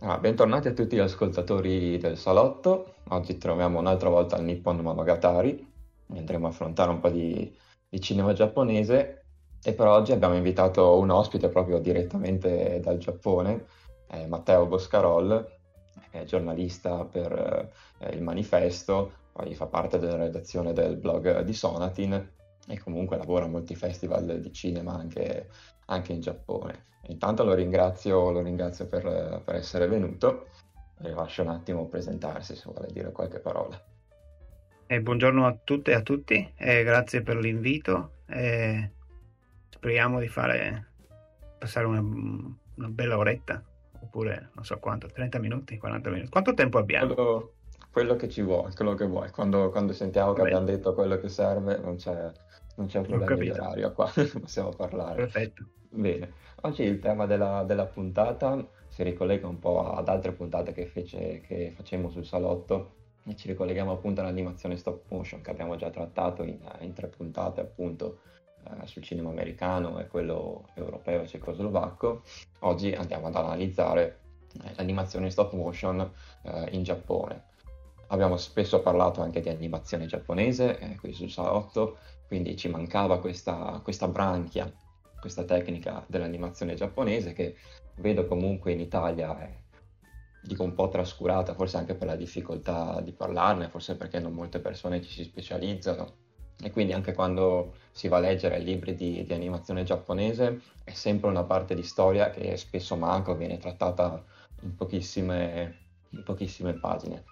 Ah, bentornati a tutti gli ascoltatori del Salotto. Oggi troviamo un'altra volta il Nippon Monogatari. Andremo a affrontare un po' di, di cinema giapponese e per oggi abbiamo invitato un ospite proprio direttamente dal Giappone, eh, Matteo Boscarol, giornalista per eh, il Manifesto, poi fa parte della redazione del blog di Sonatin e comunque lavora a molti festival di cinema anche, anche in Giappone. Intanto lo ringrazio, lo ringrazio per, per, essere venuto e lascio un attimo presentarsi se vuole dire qualche parola. Eh, buongiorno a tutte e a tutti, eh, grazie per l'invito. Eh, speriamo di fare passare una, una, bella oretta, oppure non so quanto, 30 minuti, 40 minuti. Quanto tempo abbiamo? Quello, quello che ci vuoi, quello che vuoi. Quando, quando sentiamo che Beh. abbiamo detto quello che serve, non c'è, non c'è un problema di orario qua, possiamo parlare. Perfetto. Bene, oggi il tema della, della, puntata si ricollega un po' ad altre puntate che, fece, che facemmo sul salotto e ci ricolleghiamo appunto all'animazione stop motion che abbiamo già trattato in, in tre puntate appunto eh, sul cinema americano e quello europeo e cecoslovacco. Oggi andiamo ad analizzare eh, l'animazione stop motion eh, in Giappone. Abbiamo spesso parlato anche di animazione giapponese eh, qui sul salotto, quindi ci mancava questa, questa branchia questa tecnica dell'animazione giapponese che vedo comunque in Italia è dico un po' trascurata, forse anche per la difficoltà di parlarne, forse perché non molte persone ci si specializzano. E quindi anche quando si va a leggere libri di, di animazione giapponese è sempre una parte di storia che spesso manca o viene trattata in pochissime, in pochissime pagine.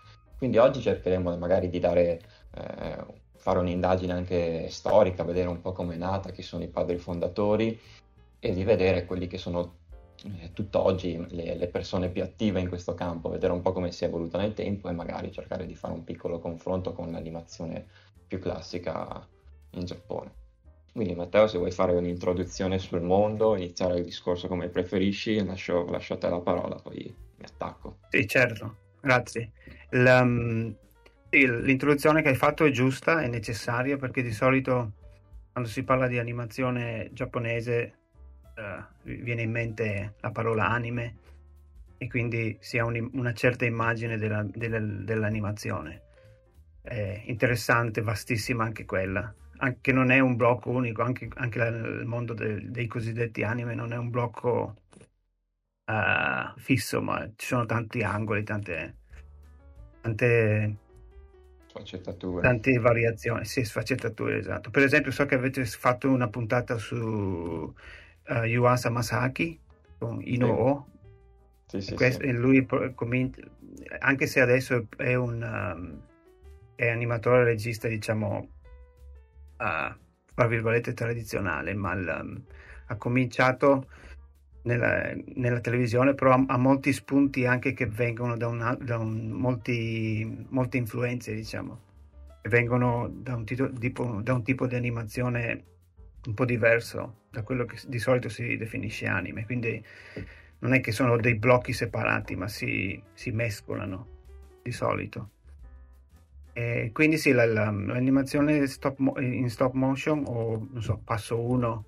Quindi oggi cercheremo magari di dare eh, fare un'indagine anche storica, vedere un po' come è nata, chi sono i padri fondatori e di vedere quelli che sono eh, tutt'oggi le, le, persone più attive in questo campo, vedere un po' come si è evoluta nel tempo e magari cercare di fare un piccolo confronto con l'animazione più classica in Giappone. Quindi Matteo, se vuoi fare un'introduzione sul mondo, iniziare il discorso come preferisci, lascio, lascio la parola, poi mi attacco. Sì, certo, grazie. La, l'introduzione che hai fatto è giusta, è necessaria perché di solito quando si parla di animazione giapponese uh, viene in mente la parola anime e quindi si ha un, una certa immagine della, della, dell'animazione. È interessante, vastissima anche quella. Anche non è un blocco unico, anche, anche la, il mondo de, dei cosiddetti anime non è un blocco uh, fisso, ma ci sono tanti angoli, tante, tante Sfaccettature. Tante variazioni, sì, sfaccettature, esatto. Per esempio, so che avete fatto una puntata su uh, Yuasa Masaki con Inoo. Sì, sì, questo, sì. lui anche se adesso è un um, è animatore regista, diciamo, uh, tra virgolette tradizionale, ma il, um, ha cominciato nella, nella, televisione, però ha, ha, molti spunti anche che vengono da, una, da un, molti, molte influenze, diciamo, che vengono da un, tito, tipo, da un tipo di animazione un po' diverso da quello che di solito si definisce anime, quindi non è che sono dei blocchi separati, ma si, si mescolano di solito. E quindi sì, la, la, l'animazione stop, in stop motion o non so, passo 1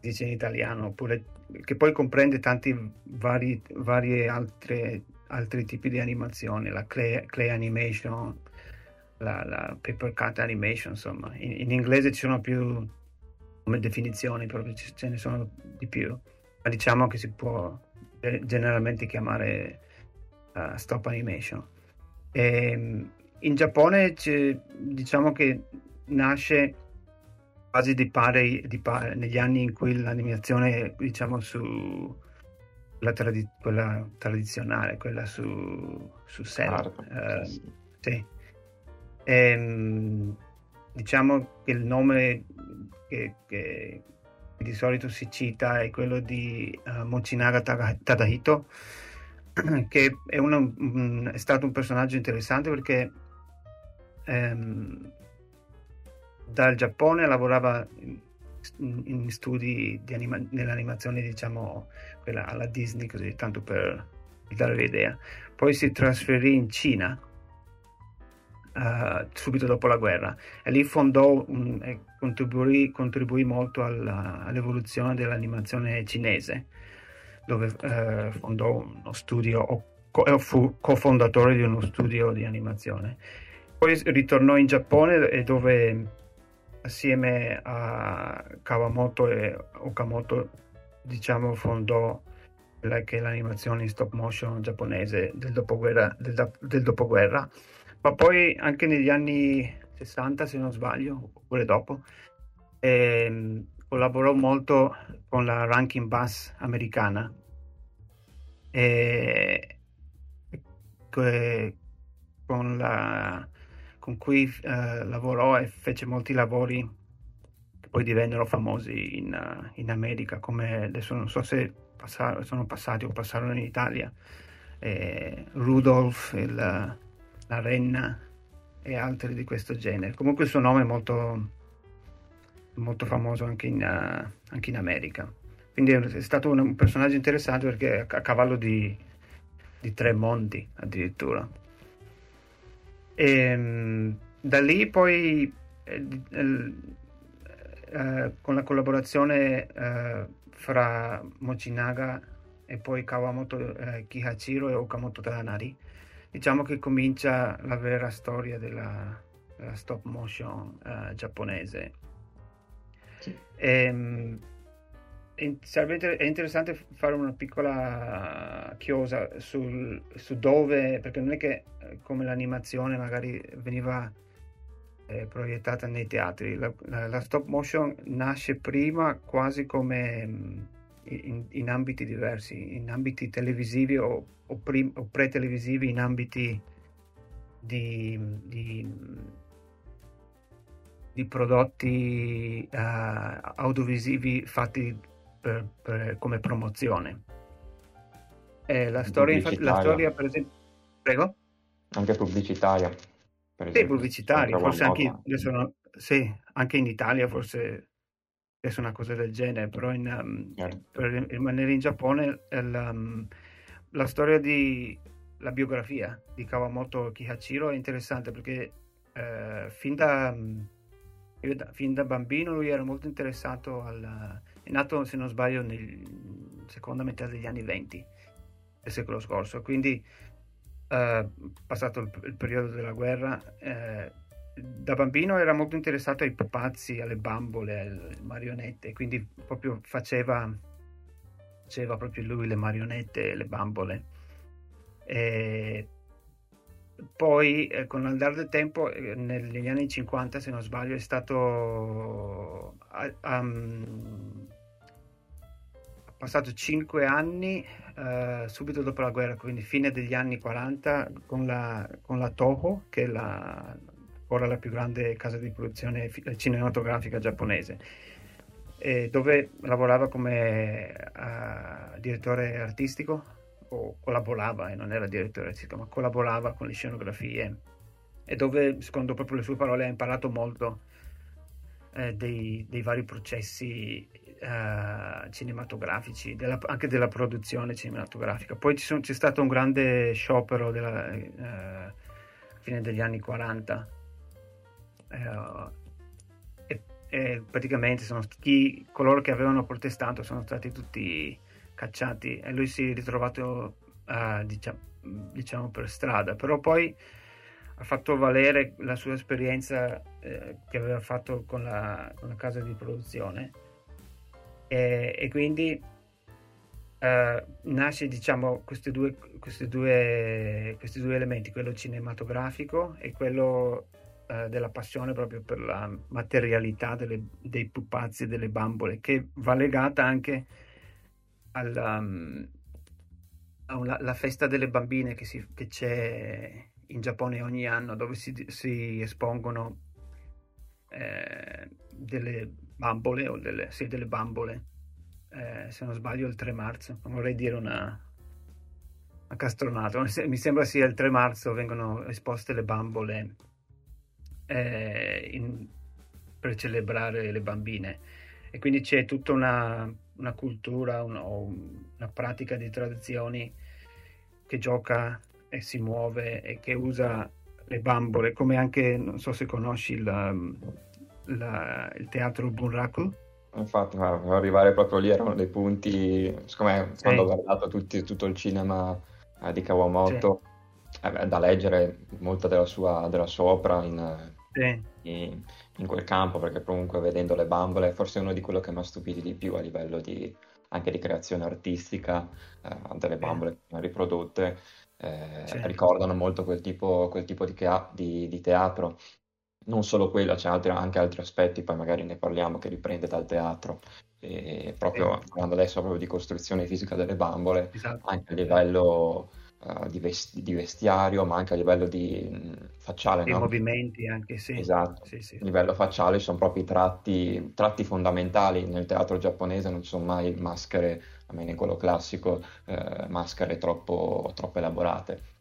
dice in italiano, oppure che poi comprende tanti vari, varie altre altri tipi di animazione, la clay, clay animation, la, la, paper cut animation, insomma. In, in, inglese ci sono più come definizioni, proprio ce ne sono di più, ma diciamo che si può generalmente chiamare uh, stop animation. E, ehm, in Giappone diciamo che nasce quasi di pari, di pari, negli anni in cui l'animazione, diciamo, su la tradi- quella tradizionale, quella su, su cell, uh, sì. E, ehm, diciamo che il nome che, che, di solito si cita è quello di uh, Mochinaga Tadahito, che è, una, un, è, stato un personaggio interessante perché um, dal Giappone, lavorava in, in studi anima- nell'animazione, diciamo, quella alla Disney, così tanto per dare l'idea. Poi si trasferì in Cina, uh, subito dopo la guerra e lì fondò un, e contribuì, contribuì molto alla, all'evoluzione dell'animazione cinese dove uh, fondò uno studio co- fu cofondatore di uno studio di animazione poi ritornò in Giappone dove assieme a Kawamoto e Okamoto diciamo fondò quella che è l'animazione in stop motion giapponese del dopoguerra, del, del dopoguerra. Ma poi anche negli anni 60 se non sbaglio, oppure dopo, ehm, collaborò molto con la Rankin Bass americana. E, con, la, con cui eh, lavorò e fece molti lavori che poi divennero famosi in, in America, come adesso non so se passar, sono passati o passarono in Italia, eh, Rudolph, il la renna e altri di questo genere. Comunque il suo nome è molto, molto famoso anche in, uh, anche in, America. Quindi è stato un, un personaggio interessante perché è a cavallo di, di tre mondi addirittura. E, ehm, da lì poi eh, eh, con la collaborazione eh, fra Mochinaga e poi Kawamoto Kihachiro e Okamoto Tadanari diciamo che comincia la vera storia della, della stop motion giapponese. Sì. E, ehm, e, sarebbe è interessante fare una piccola chiosa sul, su dove, perché non è che eh, come l'animazione magari veniva eh, proiettata nei teatri, la, la, la, stop motion nasce prima quasi come mm, in, in ambiti diversi, in ambiti televisivi o o, pre- o pre-televisivi in ambiti di, di, di prodotti uh, audiovisivi fatti per, per, come promozione. Eh, la, storia, la storia, per esempio... Prego? Anche pubblicitaria. Per sì, pubblicitaria, forse anche, adesso, sì, anche in Italia forse è una cosa del genere, però in, um, certo. per rimanere in Giappone il, um, la storia di la biografia di Kawamoto Kihachiro è interessante perché eh, fin, da, da, fin, da, bambino lui era molto interessato al è nato se non sbaglio nella seconda metà degli anni 20 del secolo scorso quindi eh, passato il, il, periodo della guerra eh, da bambino era molto interessato ai pupazzi alle bambole alle marionette quindi proprio faceva faceva proprio lui le marionette le bambole. E poi eh, con l'andare del tempo, eh, negli anni 50 se non sbaglio, è stato... Um, passato 5 anni uh, subito dopo la guerra, quindi fine degli anni 40, con la, con la Toho, che è la, ora la più grande casa di produzione cinematografica giapponese eh, dove lavorava come uh, direttore artistico o collaborava e non era direttore artistico ma collaborava con le scenografie e dove secondo proprio le sue parole ha imparato molto eh, dei, dei, vari processi uh, cinematografici della, anche della produzione cinematografica. Poi sono, c'è stato un grande sciopero della uh, fine degli anni 40 e praticamente sono, chi, coloro che avevano protestato sono stati tutti cacciati e lui si è ritrovato diciamo, diciamo, per strada. Però poi ha fatto valere la sua esperienza eh, che aveva fatto con la, con la, casa di produzione e, e quindi uh, nasce diciamo questi due, questi, due, questi due elementi quello cinematografico e quello eh, della passione proprio per la materialità delle, dei pupazzi e delle bambole, che va legata anche alla, um, alla festa delle bambine che, si, che, c'è in Giappone ogni anno, dove si, si espongono eh, delle bambole, o delle, sì, delle bambole, eh, se non sbaglio il 3 marzo, non vorrei dire una, una castronata, mi sembra sia il 3 marzo vengono esposte le bambole eh, in, per celebrare le bambine. E quindi c'è tutta una, una cultura un, una pratica di tradizioni che gioca e si muove e che usa le bambole, come anche, non so se conosci il, la, il teatro Bunraku. Infatti, arrivare proprio lì erano dei punti, secondo me, sì. quando ho guardato tutti, tutto il cinema eh, di Kawamoto, sì. eh, da leggere molta della sua, della sua opera in, sì. in, in, quel campo, perché comunque vedendo le bambole, forse uno di quello che mi ha stupito di più a livello di, anche di creazione artistica, eh, delle bambole riprodotte, eh, ricordano molto quel tipo, quel tipo di, di, di teatro non solo quello, c'è altri, anche altri aspetti, poi magari ne parliamo, che riprende dal teatro. E proprio parlando adesso proprio di costruzione fisica delle bambole, esatto. anche a livello uh, di, vesti- di, vestiario, ma anche a livello di mh, facciale. I no? movimenti anche, sì. Esatto, sì, sì. a livello facciale sono proprio i tratti, tratti, fondamentali. Nel teatro giapponese non ci sono mai maschere, almeno in quello classico, eh, maschere troppo, troppo elaborate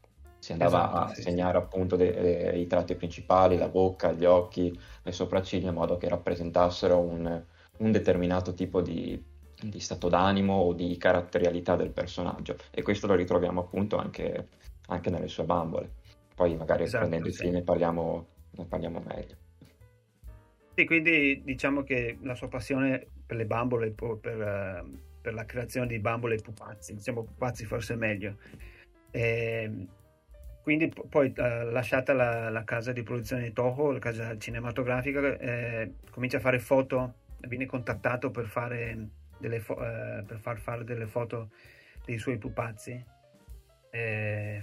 si andava esatto, a sì, segnare sì. appunto de- de- i tratti principali, la bocca, gli occhi, le sopracciglia, in modo che rappresentassero un, un determinato tipo di, di, stato d'animo o di caratterialità del personaggio. E questo lo ritroviamo appunto anche, anche nelle sue bambole. Poi magari esatto, prendendo sì. ne parliamo, ne parliamo meglio. Sì, quindi diciamo che la sua passione per le bambole, per, per la creazione di bambole e pupazzi, diciamo pupazzi forse meglio, eh, quindi poi eh, lasciata la, la, casa di produzione di Toho, la casa cinematografica, eh, comincia a fare foto, viene contattato per, fare fo- eh, per far fare delle foto dei suoi pupazzi. Eh,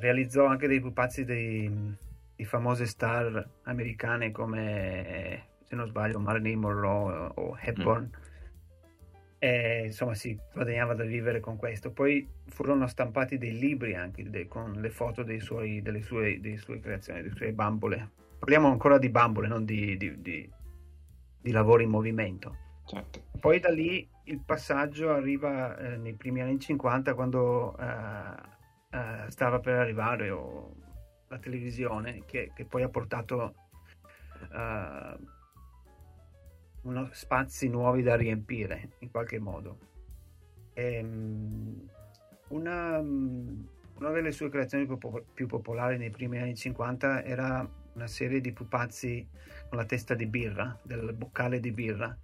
realizzò anche dei pupazzi di, di famose star americane come, se non sbaglio, Marilyn Monroe o Hepburn. Mm e insomma si guadagnava da vivere con questo. Poi furono stampati dei libri anche de, con le foto suoi, delle sue, delle sue creazioni, delle sue bambole. Parliamo ancora di bambole, non di, di, di, di lavoro in movimento. Certo. Poi da lì il passaggio arriva eh, nei primi anni 50 quando eh, eh, stava per arrivare oh, la televisione che, che, poi ha portato eh, uno, spazi nuovi da riempire in qualche modo. E, ehm, una, una, delle sue creazioni più, popolari nei primi anni 50 era una serie di pupazzi con la testa di birra, del boccale di birra,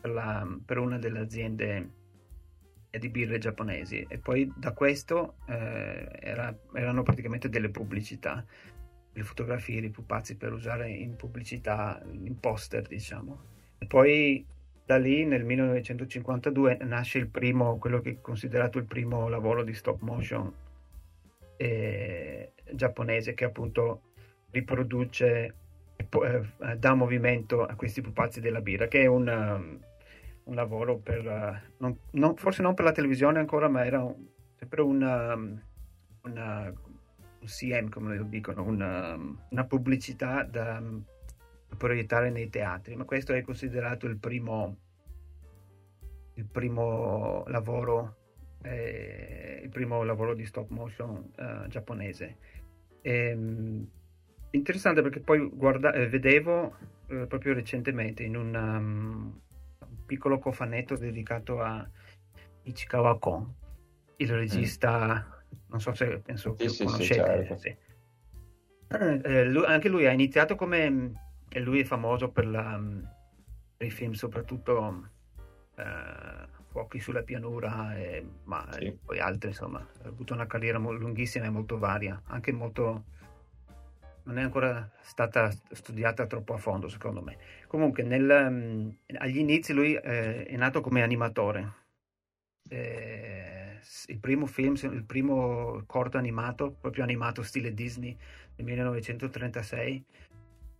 per, la, per una delle aziende di birre giapponesi. E poi da questo eh, era, erano praticamente delle pubblicità. Le fotografie di pupazzi per usare in pubblicità in poster diciamo poi da lì nel 1952 nasce il primo, quello che è considerato il primo lavoro di stop motion eh, giapponese che appunto riproduce eh, dà movimento a questi pupazzi della birra che è un, um, un lavoro per non, non, forse non per la televisione ancora ma era un, sempre una, um, una, un CM come lo dicono una, una pubblicità da proiettare nei teatri, ma questo è considerato il primo, il primo lavoro eh, il primo lavoro di stop motion eh, giapponese. E, ehm, interessante perché poi guarda, eh, vedevo eh, proprio recentemente in un, um, un, piccolo cofanetto dedicato a Ichikawa Kon, il regista, mm. non so se penso sì, che sì, conoscete. Sì, certo. eh, lui, anche lui ha iniziato come e lui è famoso per, la, per i film soprattutto eh, Fuochi sulla pianura, e, ma sì. poi altri insomma, ha avuto una carriera lunghissima e molto varia, anche molto... non è ancora stata studiata troppo a fondo secondo me. Comunque nel, agli inizi lui eh, è nato come animatore. Eh, il primo film, il primo corto animato, proprio animato stile Disney nel 1936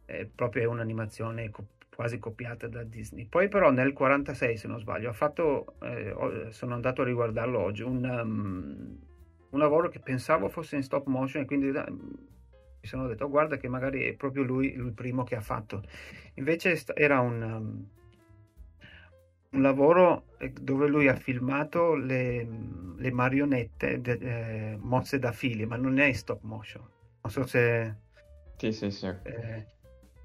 è proprio un'animazione co- quasi copiata da Disney. Poi però nel 46, se non sbaglio, ha fatto, eh, sono andato a riguardarlo oggi, un, um, un, lavoro che pensavo fosse in stop motion e quindi uh, mi sono detto, guarda che magari è proprio lui il primo che ha fatto. Invece era un... Um, un lavoro eh, dove lui ha filmato le, le marionette de, eh, mosse da fili, ma non è stop motion. Non so se... Sì, sì, sì. Eh,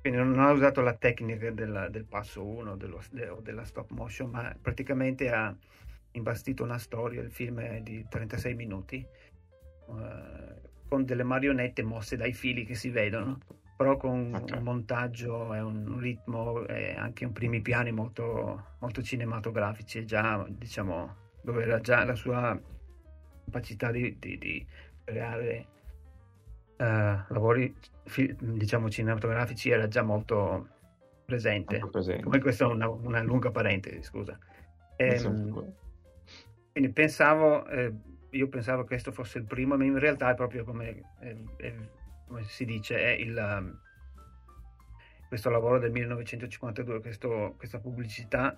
quindi non ha usato la tecnica della, del passo 1 o della stop motion, ma praticamente ha imbastito una storia, il film è di 36 minuti, uh, con delle marionette mosse dai fili che si vedono, però con Ok. un montaggio e un ritmo e anche un primi piani molto, molto cinematografici, già diciamo dove era già la sua capacità di, di- di creare eh, lavori fi- diciamo cinematografici era già molto presente. Molto presente. Come questa è una, una lunga parentesi, scusa. Ehm, quindi pensavo, eh, io pensavo che questo fosse il primo, ma in realtà è proprio come, eh, eh, come si dice, è il, um, questo lavoro del 1952, questo- questa pubblicità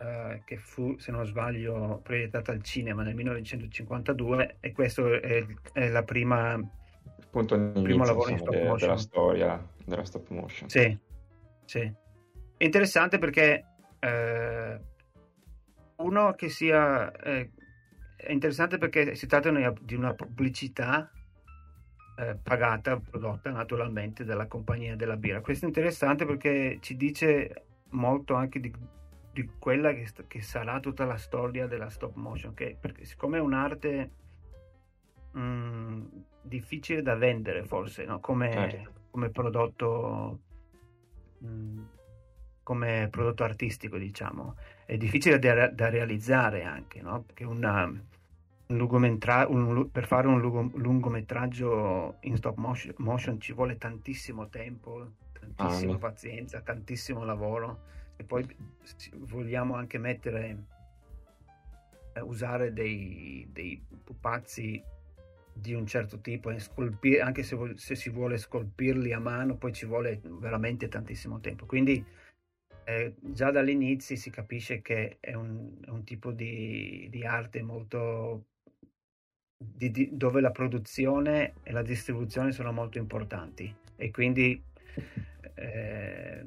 eh, che fu, se non sbaglio, proiettata al cinema nel 1952 e questo è, è la prima... Il punto di primo lavoro in insomma, stop de- motion. della storia della stop motion. Sì, sì. È interessante perché eh, uno che sia eh, è interessante perché si tratta di una- pubblicità eh, pagata, prodotta naturalmente dalla compagnia della birra. Questo è interessante perché ci dice molto anche di, di quella che, che sarà tutta la storia della stop motion, che, perché siccome è un'arte difficile da vendere forse, no? come, Certo. come prodotto mm, come prodotto artistico, diciamo. È difficile da, da realizzare anche, no? Perché una, un lungometra- un per fare un lungo- lungometraggio in stop motion, motion ci vuole tantissimo tempo, tantissima Anni. pazienza, tantissimo lavoro. E poi vogliamo anche mettere, eh, usare dei, dei pupazzi di un certo tipo scolpire, anche se, se si vuole scolpirli a mano, poi ci vuole veramente tantissimo tempo. Quindi eh, già dall'inizio si capisce che è un, un tipo di, di arte molto di- di- dove la produzione e la distribuzione sono molto importanti e quindi eh,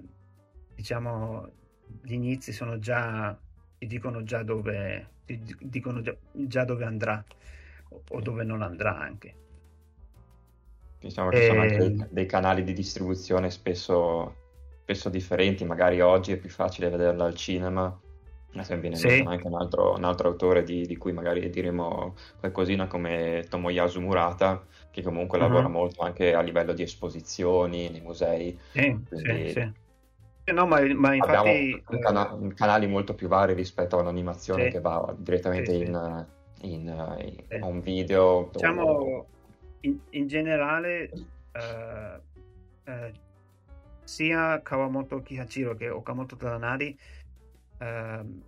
diciamo gli inizi sono già ti dicono già dove ti di- dicono già, già dove andrà o, dove non andrà anche Diciamo che sono anche Ehm. dei, canali di distribuzione spesso, spesso differenti, magari oggi è più facile vederlo al cinema. Adesso mi viene Sì. anche un altro, un altro autore di, di cui magari diremo qualcosina come Tomoyasu Murata, che comunque Mhm. lavora molto anche a livello di esposizioni nei musei. sì, Quindi- sì, sì. Eh, no ma, ma infatti Abbiamo canali molto più vari rispetto a un'animazione Sì. che va direttamente sì. in, in- in- Sì. a un video. diciamo in, in generale eh, eh, sia Kawamoto Kihachiro che Okamoto Tadanari ehm,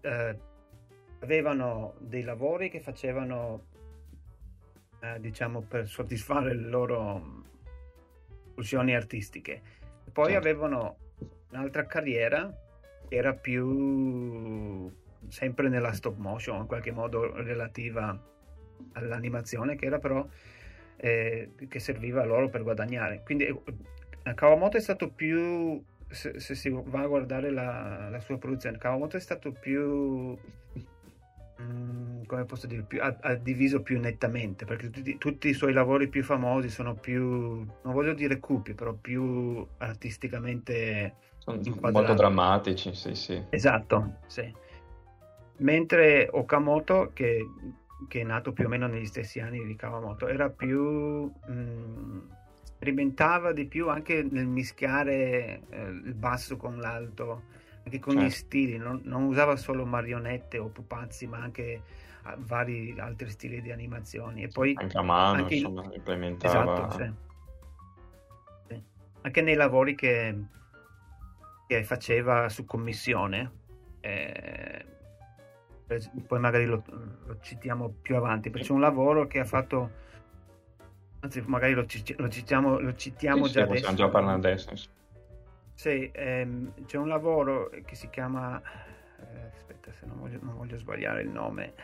eh, avevano dei lavori che facevano eh, diciamo per soddisfare le loro pulsioni artistiche poi Certo. avevano un'altra carriera che era più sempre nella stop motion in qualche modo relativa all'animazione che era però eh, che serviva a loro per guadagnare quindi eh, Kawamoto è stato più se, se si va a guardare la, la sua produzione Kawamoto è stato più mm, come posso dire più, ha, ha diviso più nettamente perché tutti, tutti i suoi lavori più famosi sono più non voglio dire cupi però più artisticamente Sono molto drammatici, sì, sì. Esatto, sì. Mentre Okamoto, che, che è nato più o meno negli stessi anni di Kawamoto, era più... mm, sperimentava di più anche nel mischiare eh, il basso con l'alto, anche con gli Certo. stili, non, non usava solo marionette o pupazzi, ma anche ah, vari altri stili di animazioni. E poi Anche a mano, Anche in- insomma, implementava... Esatto, sì. Sì. Anche nei lavori che, che faceva su commissione, eh, poi magari lo, lo citiamo più avanti, perché c'è un lavoro che ha fatto, anzi magari lo, lo citiamo, lo citiamo Sì, già sì, adesso. possiamo già parlare adesso. Sì, ehm, c'è un lavoro che si chiama, eh, aspetta se non voglio, non voglio sbagliare il nome,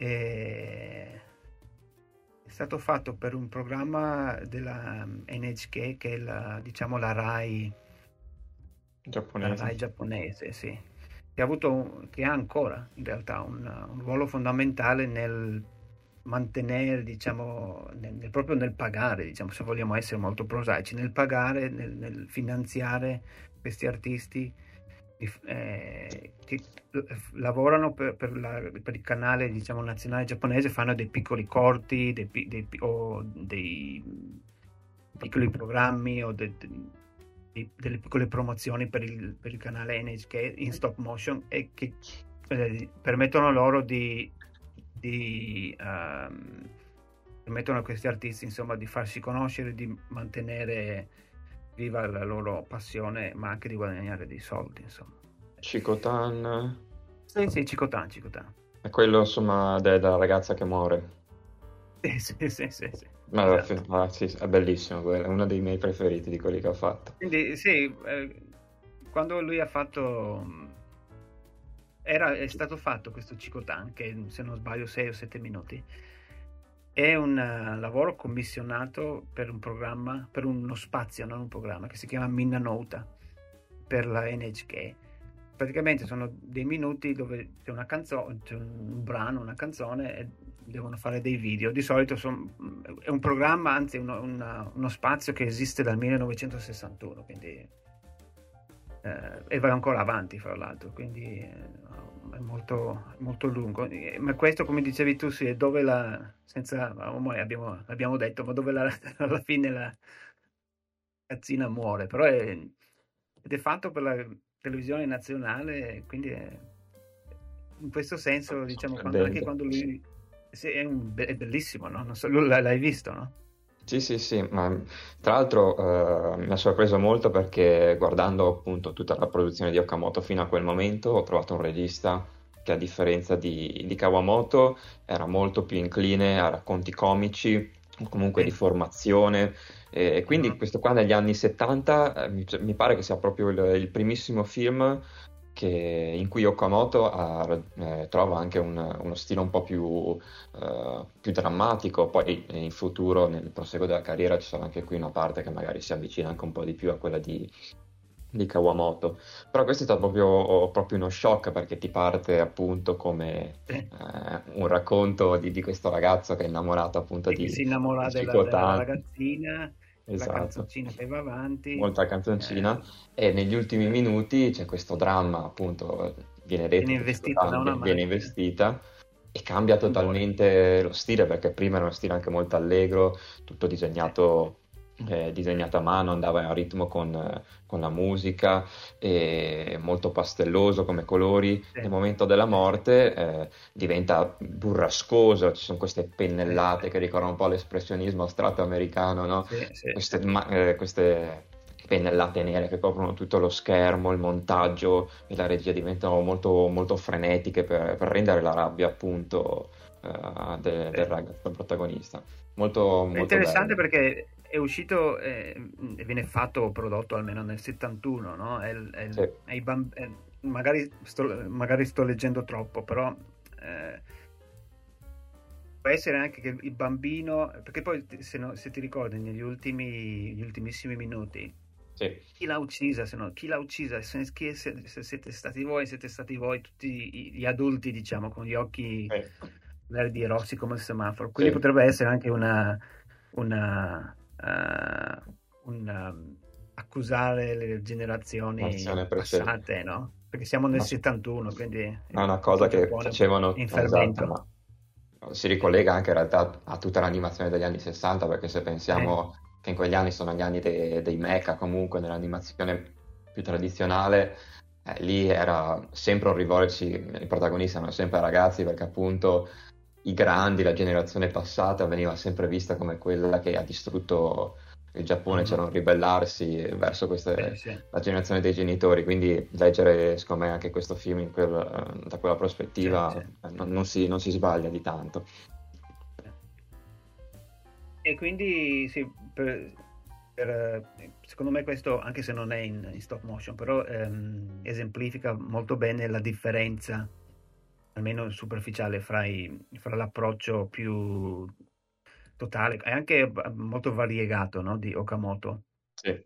Eh, è stato fatto per un programma della NHK che è la, diciamo la RAI, la Giapponese. RAI giapponese, sì, che ha avuto, che ha ancora in realtà un, un ruolo fondamentale nel mantenere, diciamo, nel, nel- proprio nel pagare, diciamo, se vogliamo essere molto prosaici, nel pagare, nel, nel finanziare questi artisti eh, che lavorano per, per, la, per, il canale diciamo, nazionale giapponese, fanno dei piccoli corti dei, dei, o dei piccoli programmi o de, de, delle piccole promozioni per il, per il, canale NHK in stop motion e che eh, permettono loro di, di um, permettono a questi artisti insomma di farsi conoscere, di mantenere viva la loro passione, ma anche di guadagnare dei soldi, insomma. Chicotan. Sì, sì, Chicotan, Chicotan. È quello, insomma, de- della ragazza che muore. Sì, sì, sì, sì. sì. Ma esatto. ah, sì, è bellissimo quello, è uno dei miei preferiti di quelli che ho fatto. Quindi, sì, eh, quando lui ha fatto... Era, è stato fatto questo Chicotan, che se non sbaglio 6 o 7 minuti è un uh, lavoro commissionato per un programma, per uno spazio, non un programma, che si chiama Minnanouta per la NHK. Praticamente sono dei minuti dove c'è una canzone, c'è un brano, una canzone e devono fare dei video. Di solito son, è un programma, anzi uno, una, uno spazio che esiste dal 1961, quindi eh, e va ancora avanti fra l'altro, quindi eh, è molto, molto lungo. Ma questo, come dicevi tu, sì, è dove la, senza, ormai abbiamo, abbiamo detto, ma dove la, alla fine la ragazzina muore, però è, ed è fatto per la televisione nazionale, quindi è, in questo senso, diciamo, quando, anche quando lui è, un, è bellissimo, no? So, l'hai visto, no? Sì, sì, sì, ma tra l'altro eh, mi ha sorpreso molto perché guardando appunto tutta la produzione di Okamoto fino a quel momento ho trovato un regista che a differenza di, di Kawamoto era molto più incline a racconti comici, comunque di formazione, e quindi mm-hmm. questo qua negli anni 70 eh, mi, mi, pare che sia proprio il, il primissimo film che, in cui Okamoto ha, eh, trova anche un, uno stile un po' più, eh, più, drammatico, poi in futuro, nel proseguo della carriera, ci sarà anche qui una parte che magari si avvicina anche un po' di più a quella di, di Kawamoto. Però questo è stato proprio, proprio, uno shock perché ti parte appunto come eh, un racconto di, di, questo ragazzo che è innamorato appunto di... Si innamora della, della ragazzina esatto. la canzoncina che va avanti. Molta canzoncina. Eh. E negli ultimi minuti c'è questo dramma, appunto, viene detto viene investita, da una viene investita e cambia totalmente lo stile, perché prima era uno stile anche molto allegro, tutto disegnato eh, disegnato a mano, andava a ritmo con, con, la musica, molto pastelloso come colori. Sì. Nel momento della morte eh, diventa burrascoso, ci sono queste pennellate sì. che ricordano un po' l'espressionismo astratto americano, no? sì, queste, ma, eh, queste, pennellate nere che coprono tutto lo schermo, il montaggio e la regia diventano molto, molto frenetiche per, per rendere la rabbia appunto uh, de, del ragazzo protagonista. Molto, molto interessante bello. perché è uscito e eh, viene fatto prodotto almeno nel 71, no? È, è, sì. è bamb- magari, sto, magari, sto, leggendo troppo, però eh, può essere anche che il bambino, perché poi se, no, se ti ricordi negli ultimi, gli ultimissimi minuti, sì. chi l'ha uccisa, se no, chi l'ha uccisa, se, se, se, siete stati voi, siete stati voi, tutti gli adulti, diciamo, con gli occhi sì. verdi e rossi come il semaforo, quindi sì. potrebbe essere anche una, una uh, un, um, accusare le generazioni passate, no? Perché siamo nel no. 71, quindi... È una cosa che facevano... In fermento. Esatto, ma si ricollega anche in realtà a tutta l'animazione degli anni 60, perché se pensiamo eh. che in quegli anni sono gli anni dei, dei mecha comunque nell'animazione più tradizionale, eh, lì era sempre un rivolgersi, i protagonisti erano sempre ragazzi perché appunto i grandi, la generazione passata veniva sempre vista come quella che ha distrutto il Giappone, mm-hmm. c'era un ribellarsi verso questa, eh, sì. la generazione dei genitori, quindi leggere secondo me anche questo film quel, da quella prospettiva sì, sì. Non, non, si, non, si, sbaglia di tanto. E quindi sì, per, per, secondo me questo, anche se non è in, in stop motion, però ehm, esemplifica molto bene la differenza almeno superficiale, fra, i, fra l'approccio più totale e anche molto variegato no? di Okamoto. Sì.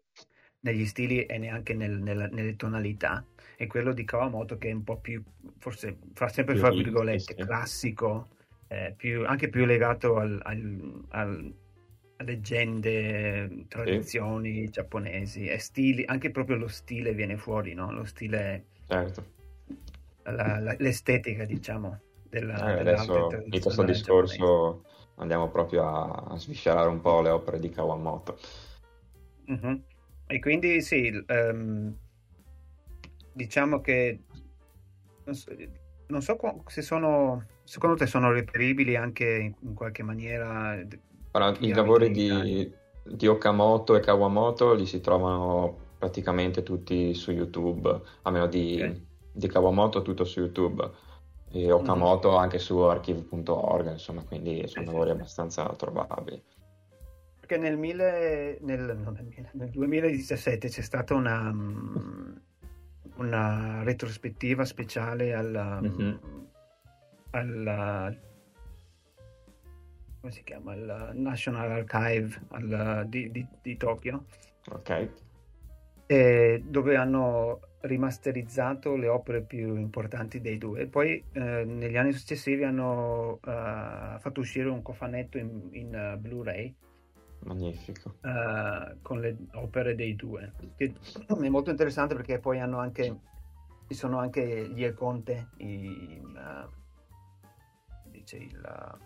Negli stili e neanche nel, nel, nelle tonalità. E quello di Kawamoto che è un po' più, forse, fa sempre fra virgolette, classico, eh, più, anche più legato al, al, al, a leggende, tradizioni sì. giapponesi e stili, anche proprio lo stile viene fuori, no? Lo stile Certo. La, la, l'estetica, diciamo, della, eh, adesso in questo discorso giapponese. andiamo proprio a, a, sviscerare un po' le opere di Kawamoto. Mm-hmm. E quindi sì, um, diciamo che non so, non so, se sono, secondo te sono reperibili anche in, in qualche maniera. Allora, I lavori di, di Okamoto e Kawamoto li si trovano praticamente tutti su YouTube, a meno di, okay. Di Kawamoto tutto su YouTube e Okamoto mm-hmm. anche su archive.org, insomma, quindi sono lavori abbastanza trovabili. Perché nel, mille, nel, nel, nel 2017 c'è stata una, una retrospettiva speciale alla, mm-hmm. alla come si chiama? Il National Archive al, di, di, di, Tokyo. Ok. E dove hanno rimasterizzato le opere più importanti dei due. Poi eh, negli anni successivi hanno uh, fatto uscire un cofanetto in, in uh, Blu-ray. Magnifico. Uh, con le opere dei due. Che è molto interessante perché poi hanno anche, ci sono anche gli El Conte, i, dice il,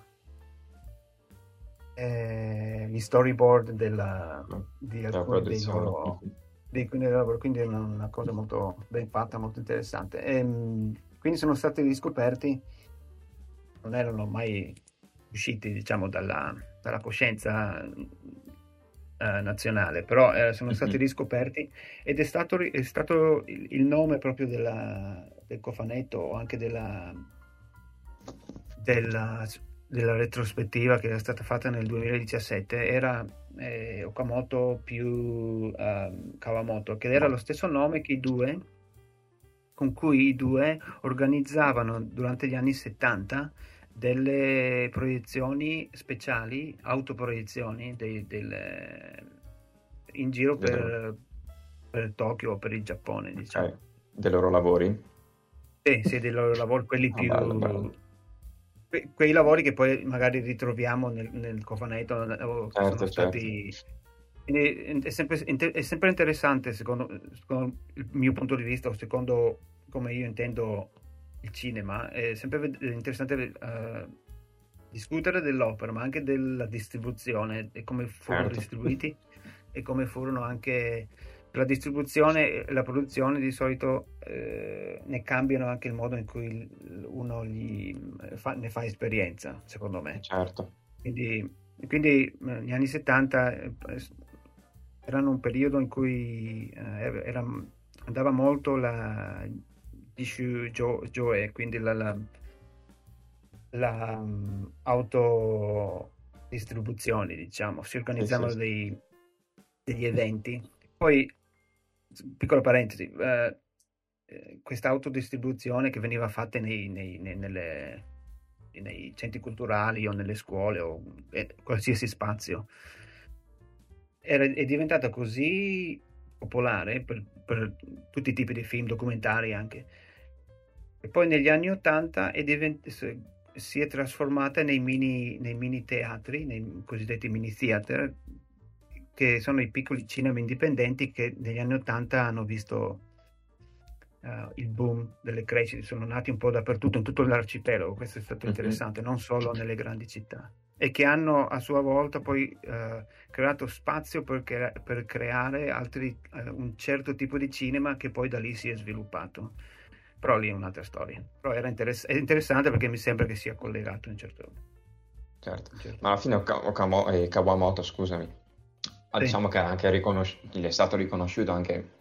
eh, gli storyboard della, di alcuni dei loro di, quindi è una cosa molto ben fatta, molto interessante. E, ehm, quindi sono stati riscoperti, non erano mai usciti diciamo dalla, dalla coscienza eh, nazionale, però eh, sono stati mm-hmm. riscoperti ed è stato, è stato il, il, nome proprio della, del cofanetto o anche della, della, della retrospettiva che era stata fatta nel 2017 era eh, Okamoto più uh, Kawamoto, che era lo stesso nome che i due, con cui i due organizzavano durante gli anni 70 delle proiezioni speciali, autoproiezioni dei, delle, in giro per, per, Tokyo o per il Giappone, diciamo. Okay. Dei loro lavori? Sì, sì, dei loro lavori, quelli ah, più... Bello, bello que- quei lavori che poi magari ritroviamo nel, nel cofanetto o certo, sono stati... Certo. È sempre, è sempre, interessante, secondo, secondo, il mio punto di vista, o secondo come io intendo il cinema, è sempre interessante uh, discutere dell'opera, ma anche della distribuzione e come furono certo. distribuiti e come furono anche la distribuzione e la produzione di solito eh, ne cambiano anche il modo in cui uno eh, fa, ne fa esperienza, secondo me. Certo. Quindi, quindi eh, gli anni 70 eh, erano un periodo in cui eh, era, andava molto la Jishu Joe, quindi la, la, la um, autodistribuzione, diciamo, si organizzavano sì, sì, degli eventi. Poi piccola parentesi, eh, eh, questa autodistribuzione che veniva fatta nei, nei, nei, nelle, nei, centri culturali o nelle scuole o eh, qualsiasi spazio era, è diventata così popolare per, per, tutti i tipi di film, documentari anche. E poi negli anni Ottanta si è trasformata nei mini, nei mini teatri, nei cosiddetti mini theater, che sono i piccoli cinema indipendenti che negli anni 80 hanno visto uh, il boom delle crescite, sono nati un po' dappertutto, in tutto l'arcipelago, questo è stato mm-hmm. interessante, non solo nelle grandi città, e che hanno a sua volta poi uh, creato spazio per, cre- per creare altri, uh, un certo tipo di cinema che poi da lì si è sviluppato. Però lì è un'altra storia. Però era interess- è interessante perché mi sembra che sia collegato in certo Certo. certo. Ma alla fine Okamo- eh, Kawamoto, scusami, sì. diciamo che anche riconosci- gli è stato riconosciuto anche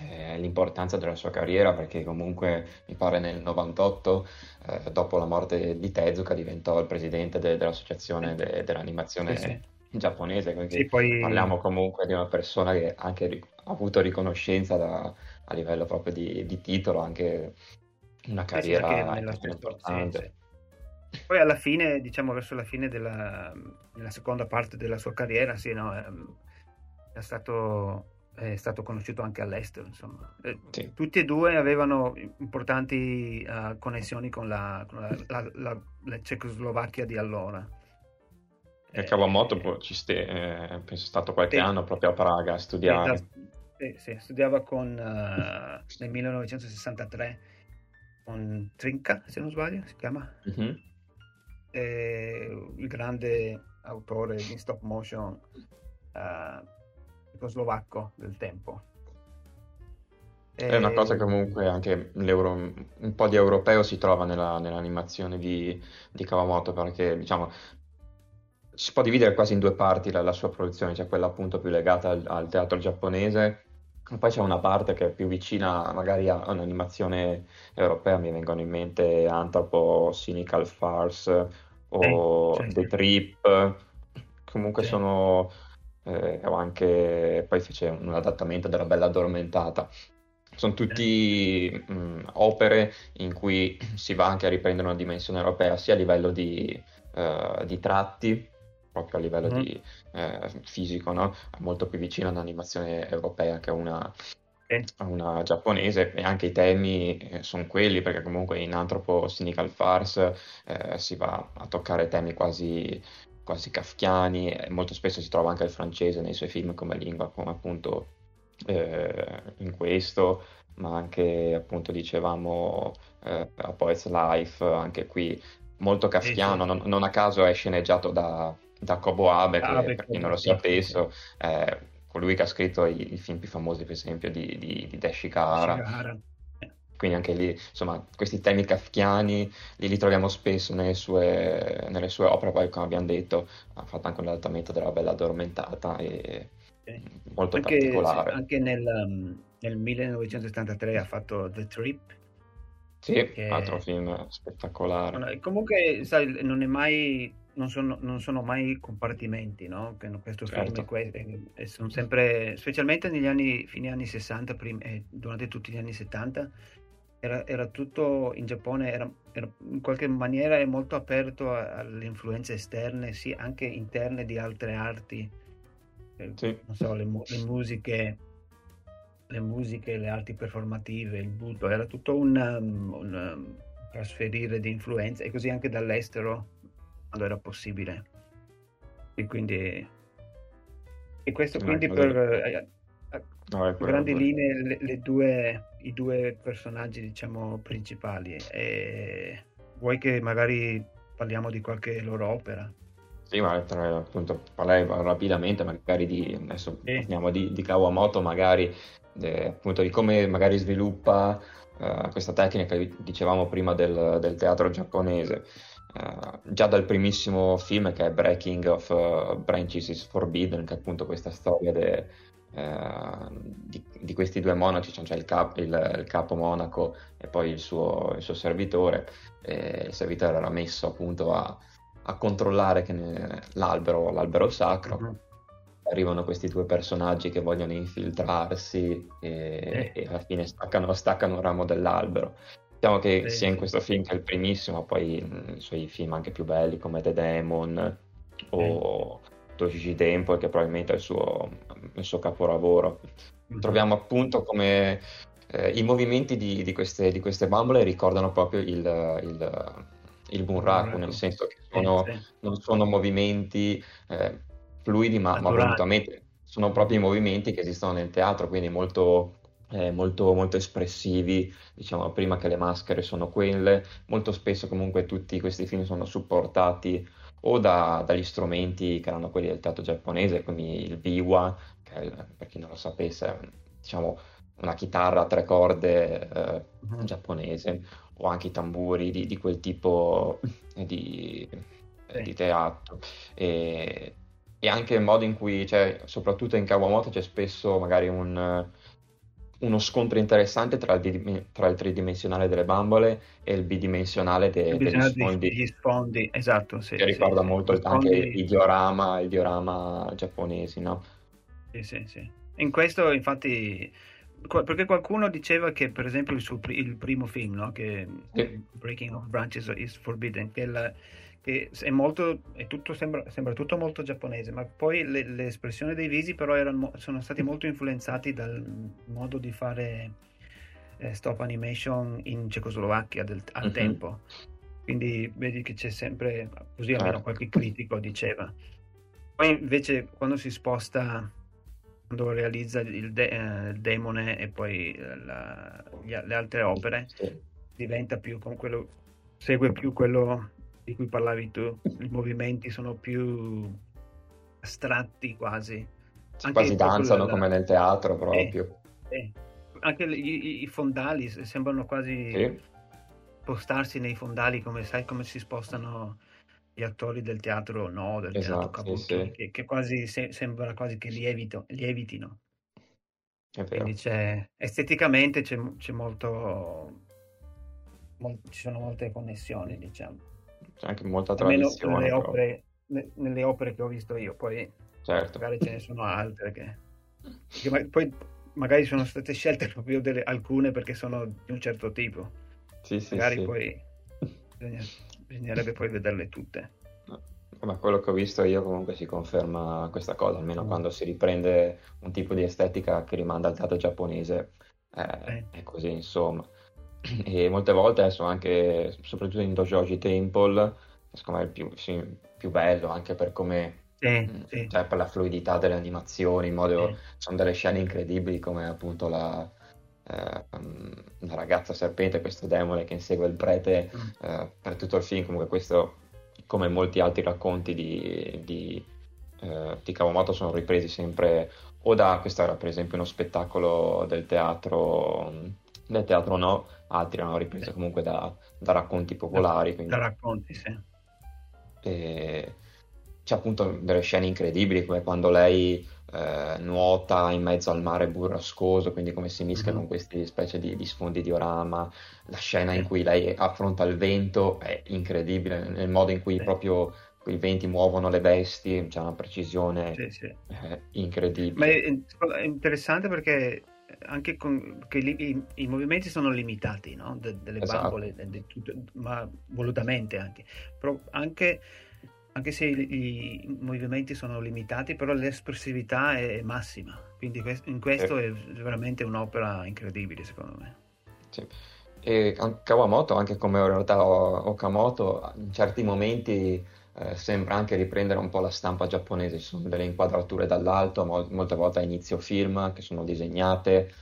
eh, l'importanza della sua carriera perché comunque mi pare nel 98 eh, dopo la morte di Tezuka diventò il presidente de- dell'associazione de- dell'animazione sì, sì. giapponese quindi poi... parliamo comunque di una persona che anche ri- ha avuto riconoscenza da, a livello proprio di, di, titolo anche una carriera importante poi alla fine, diciamo verso la fine della, della seconda parte della sua carriera, sì, no, ehm, è stato, è stato conosciuto anche all'estero. Insomma. Eh, sì. Tutti e due avevano importanti uh, connessioni con, la, con la, la, la, Cecoslovacchia di allora. E Kawamoto eh, ci ste, eh, penso è stato qualche sì. anno proprio a Praga a studiare. Sì, Sì, sì, studiava con, uh, nel 1963 con Trinca, se non sbaglio, si chiama. Mm-hmm. il grande autore di stop motion uh, slovacco del tempo. È una cosa che comunque anche un po' di europeo si trova nella, nell'animazione di, di Kawamoto perché diciamo si può dividere quasi in due parti la, la sua produzione, c'è quella appunto più legata al, al, teatro giapponese e poi c'è una parte che è più vicina magari a, un'animazione europea, mi vengono in mente Anthropo, Cynical Farce o eh, certo. The Trip, comunque sì. sono... Eh, o anche poi fece un adattamento della Bella Addormentata sono tutte opere in cui si va anche a riprendere una dimensione europea sia a livello di, uh, di tratti, proprio a livello mm. di, uh, fisico, no? molto più vicino all'animazione europea che a una, eh. una giapponese e anche i temi eh, sono quelli perché comunque in Anthropo Cynical Farce eh, si va a toccare temi quasi quasi kafkiani molto spesso si trova anche il francese nei suoi film come lingua, come appunto eh, in questo, ma anche appunto dicevamo eh, a Poets Life, anche qui molto kafkiano, non, non, a caso è sceneggiato da, da Kobo Abe, ah, che per chi non lo sapesse è colui che ha scritto i, i, film più famosi per esempio di, di, di Deshikara. Quindi anche lì, insomma, questi temi kafkiani li ritroviamo spesso nelle sue, nelle sue opere, poi come abbiamo detto ha fatto anche un adattamento della Bella Addormentata e molto anche, particolare. Anche nel, um, nel 1973 ha fatto The Trip. Sì, che... altro film spettacolare. Comunque, sai, non è mai non sono, non sono, mai compartimenti, no? Questo certo. film e, e sono sempre, specialmente negli anni, fine anni 60, prim, eh, durante tutti gli anni 70, era, era tutto in Giappone, era, era, in qualche maniera è molto aperto alle influenze esterne, sì, anche interne di altre arti sì. non so, le, le, musiche, le musiche, le arti performative, il butto, era tutto un, um, un um, trasferire di influenze e così anche dall'estero quando era possibile. E quindi e questo no, quindi per eh, a, no, grandi linee le, le due, i due personaggi diciamo principali e vuoi che magari parliamo di qualche loro opera? Sì, ma tra, appunto parlare rapidamente magari di, adesso sì. parliamo di, di Kawamoto, magari eh, appunto di come magari sviluppa uh, questa tecnica che dicevamo prima del, del teatro giapponese. Uh, già dal primissimo film che è Breaking of uh, Branches is Forbidden, che è appunto questa storia de, di, di, questi due monaci, cioè il, cap, il, il, capo monaco e poi il suo, il suo servitore, e il servitore era messo appunto a a controllare ne... l'albero, l'albero sacro. Uh-huh. Arrivano questi due personaggi che vogliono infiltrarsi e, eh. e alla fine staccano, staccano, un ramo dell'albero. Diciamo che eh. sia in questo film che è il primissimo, poi mm, i suoi film anche più belli come The Demon o Toshiji Tempo, che probabilmente è il suo, il suo capolavoro. Uh-huh. Troviamo appunto come eh, i movimenti di, di, queste, di, queste, bambole ricordano proprio il, il il bunraku, nel senso che sono, sì, sì. non sono movimenti eh, fluidi, ma, ma volutamente sono proprio i movimenti che esistono nel teatro, quindi molto, eh, molto, molto espressivi, diciamo prima che le maschere sono quelle, molto spesso comunque tutti questi film sono supportati o da, dagli strumenti che erano quelli del teatro giapponese, quindi il biwa, che è, per chi non lo sapesse, diciamo una chitarra a tre corde eh, uh-huh. giapponese, o anche i tamburi di, di quel tipo di, sì. di teatro. E, e, anche il modo in cui, cioè, soprattutto in Kawamoto, c'è spesso magari un, uno scontro interessante tra il, tra il, tridimensionale delle bambole e il bidimensionale de, degli sfondi. Degli sfondi, esatto. Sì, che sì, ricorda sì, molto anche il diorama, il diorama giapponesi, no? Sì, sì, sì. In questo, infatti perché qualcuno diceva che per esempio il, suo, il primo film no? che. Breaking of Branches is Forbidden che, la, che è molto è tutto, sembra, sembra, tutto molto giapponese ma poi le, le espressioni dei visi però erano, sono stati molto influenzati dal modo di fare eh, stop animation in Cecoslovacchia del, al uh-huh. tempo quindi vedi che c'è sempre così almeno certo. qualche critico diceva poi invece quando si sposta quando realizza il, de- eh, il demone e poi la, le altre opere, sì. diventa più con quello, segue più quello di cui parlavi tu, i movimenti sono più astratti quasi. Anche quasi danzano della... come nel teatro proprio. Eh, eh. Anche i, i, fondali sembrano quasi sì. spostarsi nei fondali, come sai come si spostano gli attori del teatro no, del esatto, teatro Kabuki, sì, che, che, quasi se, sembra quasi che lievito, lievitino. Quindi c'è, esteticamente c'è, c'è molto, molto, ci sono molte connessioni, diciamo. C'è anche molta tradizione. Nelle opere, nelle opere, che ho visto io, poi certo. magari ce ne sono altre che, che poi magari sono state scelte proprio delle, alcune perché sono di un certo tipo. Sì, sì, magari sì. poi bisogna bisognerebbe poi vederle tutte. Ma quello che ho visto io comunque si conferma questa cosa, almeno mm. quando si riprende un tipo di estetica che rimanda al teatro giapponese, eh, eh. è così insomma. E molte volte adesso anche, soprattutto in Dojoji Temple, secondo me è più, sì, più bello anche per come sì, mm, sì. Cioè per la fluidità delle animazioni, in modo, sì. sono delle scene incredibili come appunto la, eh, una ragazza serpente, questo demone che insegue il prete mm. eh, per tutto il film, comunque questo, come molti altri racconti di, di, eh, di Kawamoto, sono ripresi sempre o da, questo era per esempio uno spettacolo del teatro, del teatro no, altri hanno ripreso comunque da, da racconti popolari. Quindi... Da racconti, sì. E c'è appunto delle scene incredibili come quando lei eh, nuota in mezzo al mare burrascoso, quindi come si mischia mm-hmm. queste specie di, di, sfondi diorama, la scena in cui lei affronta il vento è incredibile, nel modo in cui sì. proprio i venti muovono le bestie, c'è una precisione sì, sì. Eh, incredibile. Ma è, è, interessante perché anche con, i, i, movimenti sono limitati, no? De, delle esatto. bambole, de, de ma volutamente anche. Però anche anche se i, i, movimenti sono limitati, però l'espressività è massima. Quindi in questo sì. è veramente un'opera incredibile, secondo me. Sì. E Kawamoto, anche come in realtà Okamoto, in certi momenti eh, sembra anche riprendere un po' la stampa giapponese. Ci sono delle inquadrature dall'alto, mo- molte volte a inizio film, che sono disegnate,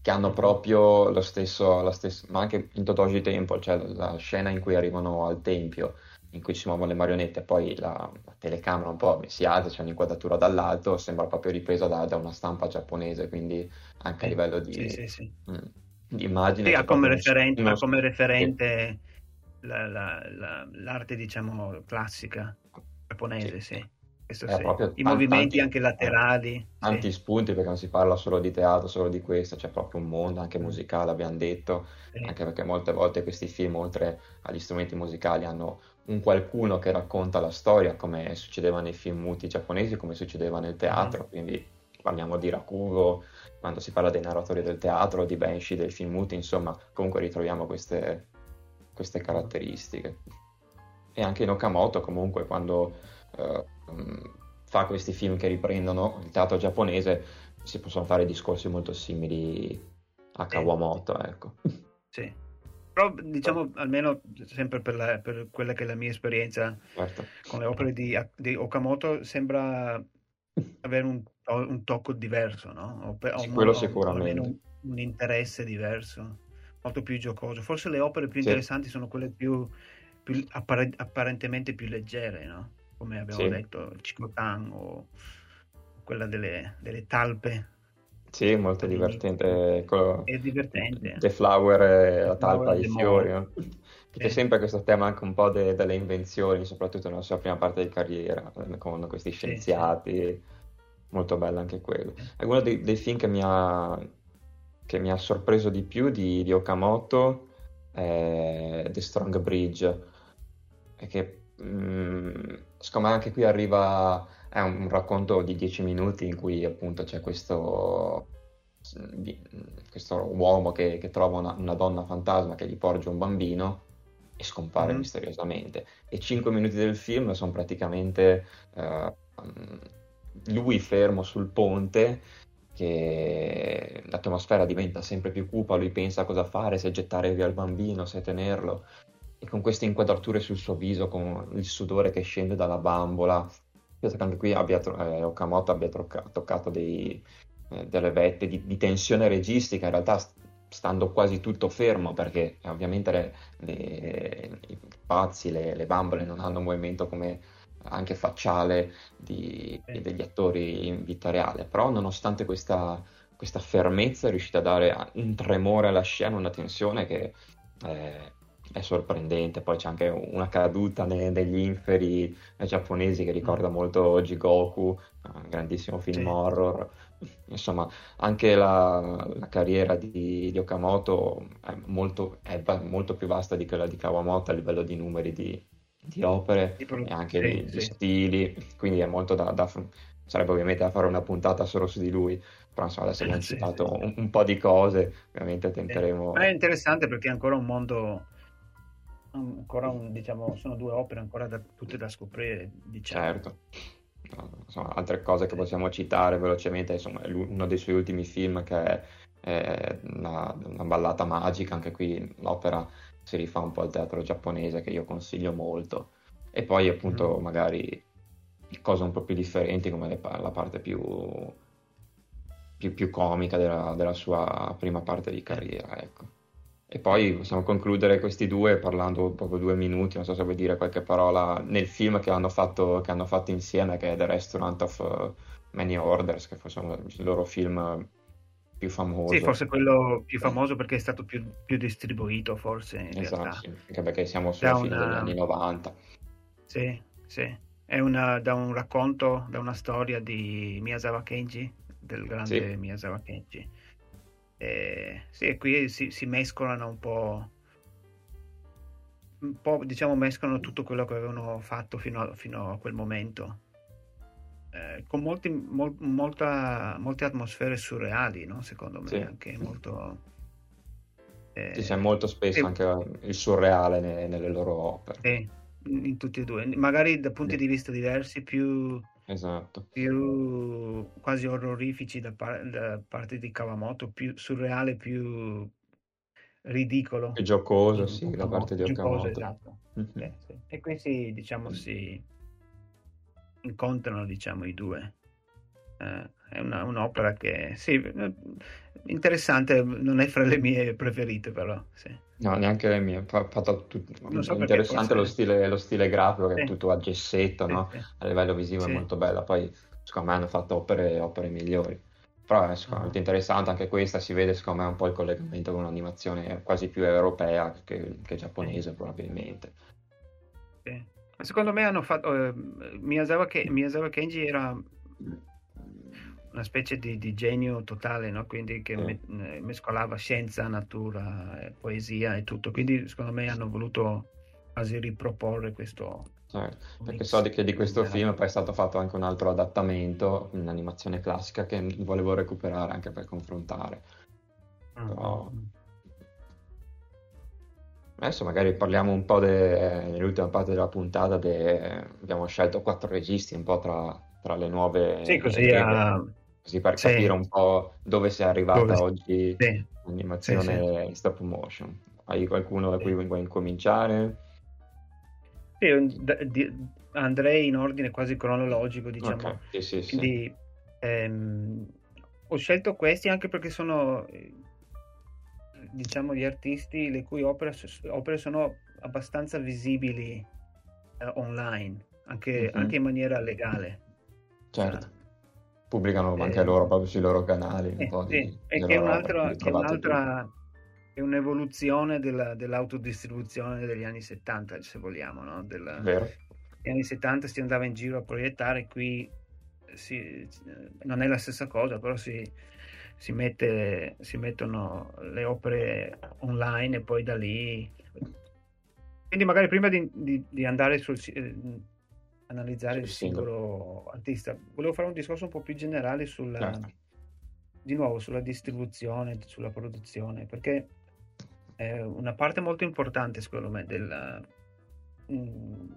che hanno proprio lo stesso, la stessa, ma anche in Totoji Temple, cioè la scena in cui arrivano al tempio in cui si muovono le marionette, poi la, la telecamera un po' si alza, c'è un'inquadratura dall'alto, sembra proprio ripresa da, da una stampa giapponese, quindi anche a livello di, sì, sì, sì. Mm, immagine. Sì, ha come referente, uno... come referente la, la, l'arte, diciamo, classica giapponese, sì. Questo sì. I tanti, movimenti anche laterali. Tanti sì. spunti perché non si parla solo di teatro, solo di questo, c'è proprio un mondo anche mm. musicale, abbiamo detto, sì. anche perché molte volte questi film, oltre agli strumenti musicali, hanno un qualcuno che racconta la storia, come succedeva nei film muti giapponesi, come succedeva nel teatro, mm. quindi parliamo di Rakugo, quando si parla dei narratori del teatro, di Benshi, dei film muti, insomma, comunque ritroviamo queste, queste caratteristiche. E anche in Okamoto, comunque, quando uh, fa questi film che riprendono il teatro giapponese, si possono fare discorsi molto simili a Kawamoto, ecco. Sì. Però diciamo almeno sempre per, la, per, quella che è la mia esperienza certo. con le opere di, di, Okamoto sembra avere un, un tocco diverso, no? O, sì, quello o, sicuramente. Un, un, interesse diverso, molto più giocoso. Forse le opere più sì. interessanti sono quelle più, più appare, apparentemente più leggere, no? Come abbiamo sì. detto, il Chikotan o quella delle, delle talpe sì, molto divertente. Quello... È divertente. The Flower e la talpa di fiori. No? C'è sempre questo tema anche un po' de- delle invenzioni, soprattutto nella sua prima parte di carriera, con questi scienziati. Molto bello anche quello. È uno dei, dei film che mi, ha, che mi ha sorpreso di più di, di Okamoto è The Strong Bridge. E che mh, mm, secondo me anche qui arriva è un racconto di dieci minuti in cui appunto c'è questo, questo uomo che, che trova una, una, donna fantasma che gli porge un bambino e scompare mm-hmm. misteriosamente. E cinque minuti del film sono praticamente uh, lui fermo sul ponte che l'atmosfera diventa sempre più cupa, lui pensa a cosa fare, se gettare via il bambino, se tenerlo, e con queste inquadrature sul suo viso, con il sudore che scende dalla bambola, penso che anche qui abbia, eh, Okamoto abbia tocca, toccato dei, eh, delle vette di, di, tensione registica, in realtà stando quasi tutto fermo perché ovviamente le, le, i pazzi, le, le, bambole non hanno un movimento come anche facciale di, degli attori in vita reale, però nonostante questa, questa fermezza è riuscita a dare un tremore alla scena, una tensione che eh, è sorprendente. Poi c'è anche una caduta ne, negli inferi giapponesi che ricorda mm. molto Jigoku, un grandissimo film sì. horror. Insomma, anche la, la carriera di, di, Okamoto è molto, è molto, più vasta di quella di Kawamoto a livello di numeri di, di opere e anche sì, di, sì. di, stili, quindi è molto da, da, sarebbe ovviamente da fare una puntata solo su di lui, però insomma adesso abbiamo citato un, un, po' di cose, ovviamente tenteremo... È interessante perché è ancora un mondo ancora un, diciamo, sono due opere ancora da, tutte da scoprire, diciamo. Certo. Insomma, altre cose che possiamo citare velocemente, insomma, uno dei suoi ultimi film che è, è una, una, ballata magica, anche qui l'opera si rifà un po' al teatro giapponese che io consiglio molto. E poi appunto mm. magari cose un po' più differenti come le, la parte più, più, più comica della, della, sua prima parte di carriera, ecco. E poi possiamo concludere questi due parlando proprio due minuti, non so se vuoi dire qualche parola nel film che hanno fatto, che hanno fatto insieme, che è The Restaurant of uh, Many Orders, che forse è il loro film più famoso. Sì, forse quello più famoso perché è stato più, più distribuito, forse. In esatto, realtà. Sì, anche perché siamo sulla fine una... degli anni 90. Sì, sì. È una, da un racconto, da una storia di Miyazawa Kenji, del grande sì. Miyazawa Kenji eh, sì, qui si, si, mescolano un po', un po', diciamo, mescolano tutto quello che avevano fatto fino a, fino a quel momento. Eh, con molti, mol, molta, molte atmosfere surreali, no? secondo me, sì. anche molto... Eh, sì, c'è molto spesso e, anche il surreale nelle, nelle loro opere. Sì, in, in tutti e due, magari da punti sì. di vista diversi, più Esatto. più quasi orrorifici da, par- da parte di Kawamoto, più surreale, più ridicolo. Più giocoso, sì, da parte di Okamoto. Esatto. Mm-hmm. Sì, sì. E qui si, diciamo, si incontrano, diciamo, i due. Eh, è una, un'opera che, sì, interessante, non è fra le mie preferite, però, sì. No, neanche le mie. Fa, fatto tutto. So interessante lo stile, lo stile, grafico, che sì. è tutto a gessetto, sì, no? sì. a livello visivo è molto bello. Poi, secondo me, hanno fatto opere, opere migliori. Però è sicuramente uh-huh. interessante anche questa. Si vede, secondo me, un po' il collegamento con un'animazione quasi più europea che, che giapponese, probabilmente. Secondo me hanno fatto. Uh, Miyazawa, Miyazawa Kenji era una specie di, di genio totale, no? quindi che me, eh, mescolava scienza, natura, eh, poesia e tutto. Quindi secondo me hanno voluto quasi riproporre questo. Certo, perché so che di questo film poi è stato fatto anche un altro adattamento, un'animazione classica che volevo recuperare anche per confrontare. Mm. Però... Adesso magari parliamo un po' de... nell'ultima parte della puntata, de... abbiamo scelto quattro registi un po' tra, tra le nuove... Sì, così a così per sì. capire un po' dove sei arrivata dove... oggi sì. l'animazione sì, stop motion. Hai qualcuno da cui vuoi incominciare? Sì, andrei in ordine quasi cronologico, diciamo. Okay. Sì, sì, Quindi, ehm, ho scelto questi anche perché sono, diciamo, gli artisti le cui opere, opere sono abbastanza visibili eh, online, anche, mm-hmm. anche, in maniera legale. Certo pubblicano anche eh, loro proprio sui loro canali un po' di, sì. e che è, un'altra, che è un'altra è un'evoluzione della, dell'autodistribuzione degli anni 70 se vogliamo no? Del, negli anni 70 si andava in giro a proiettare qui si, non è la stessa cosa però si, si, mette, si mettono le opere online e poi da lì quindi magari prima di, di, di andare sul analizzare il singolo artista. Volevo fare un discorso un po' più generale sulla, certo. di nuovo, sulla distribuzione, sulla produzione, perché è una parte molto importante, secondo me, della, mm,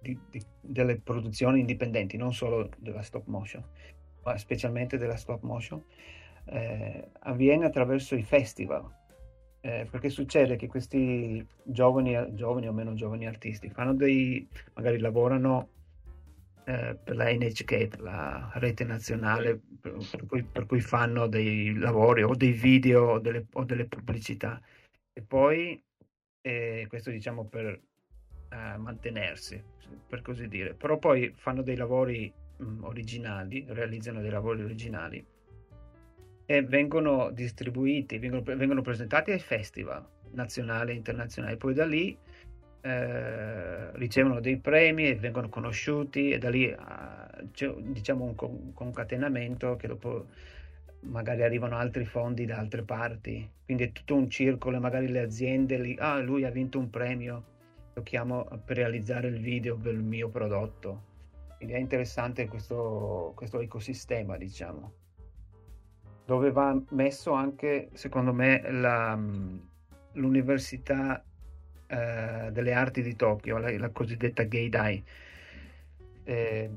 di, di, delle produzioni indipendenti, non solo della stop motion, ma specialmente della stop motion, eh, avviene attraverso i festival. Eh, perché succede che questi giovani, giovani o meno giovani artisti fanno dei, magari lavorano eh, per la NHK, per la rete nazionale, per, per, cui, per, cui, fanno dei lavori o dei video o delle, o delle pubblicità. E poi, eh, questo diciamo per eh, mantenersi, per così dire, però poi fanno dei lavori mh, mm, originali, realizzano dei lavori originali e vengono distribuiti, vengono, vengono presentati ai festival nazionali e internazionali, poi da lì eh, ricevono dei premi e vengono conosciuti e da lì uh, c'è diciamo un concatenamento che dopo magari arrivano altri fondi da altre parti. Quindi è tutto un circolo e magari le aziende lì, ah lui ha vinto un premio lo chiamo per realizzare il video del mio prodotto. Quindi è interessante questo, questo ecosistema diciamo dove va messo anche secondo me la, l'università eh, delle arti di Tokyo, la, la cosiddetta Geidai. Eh,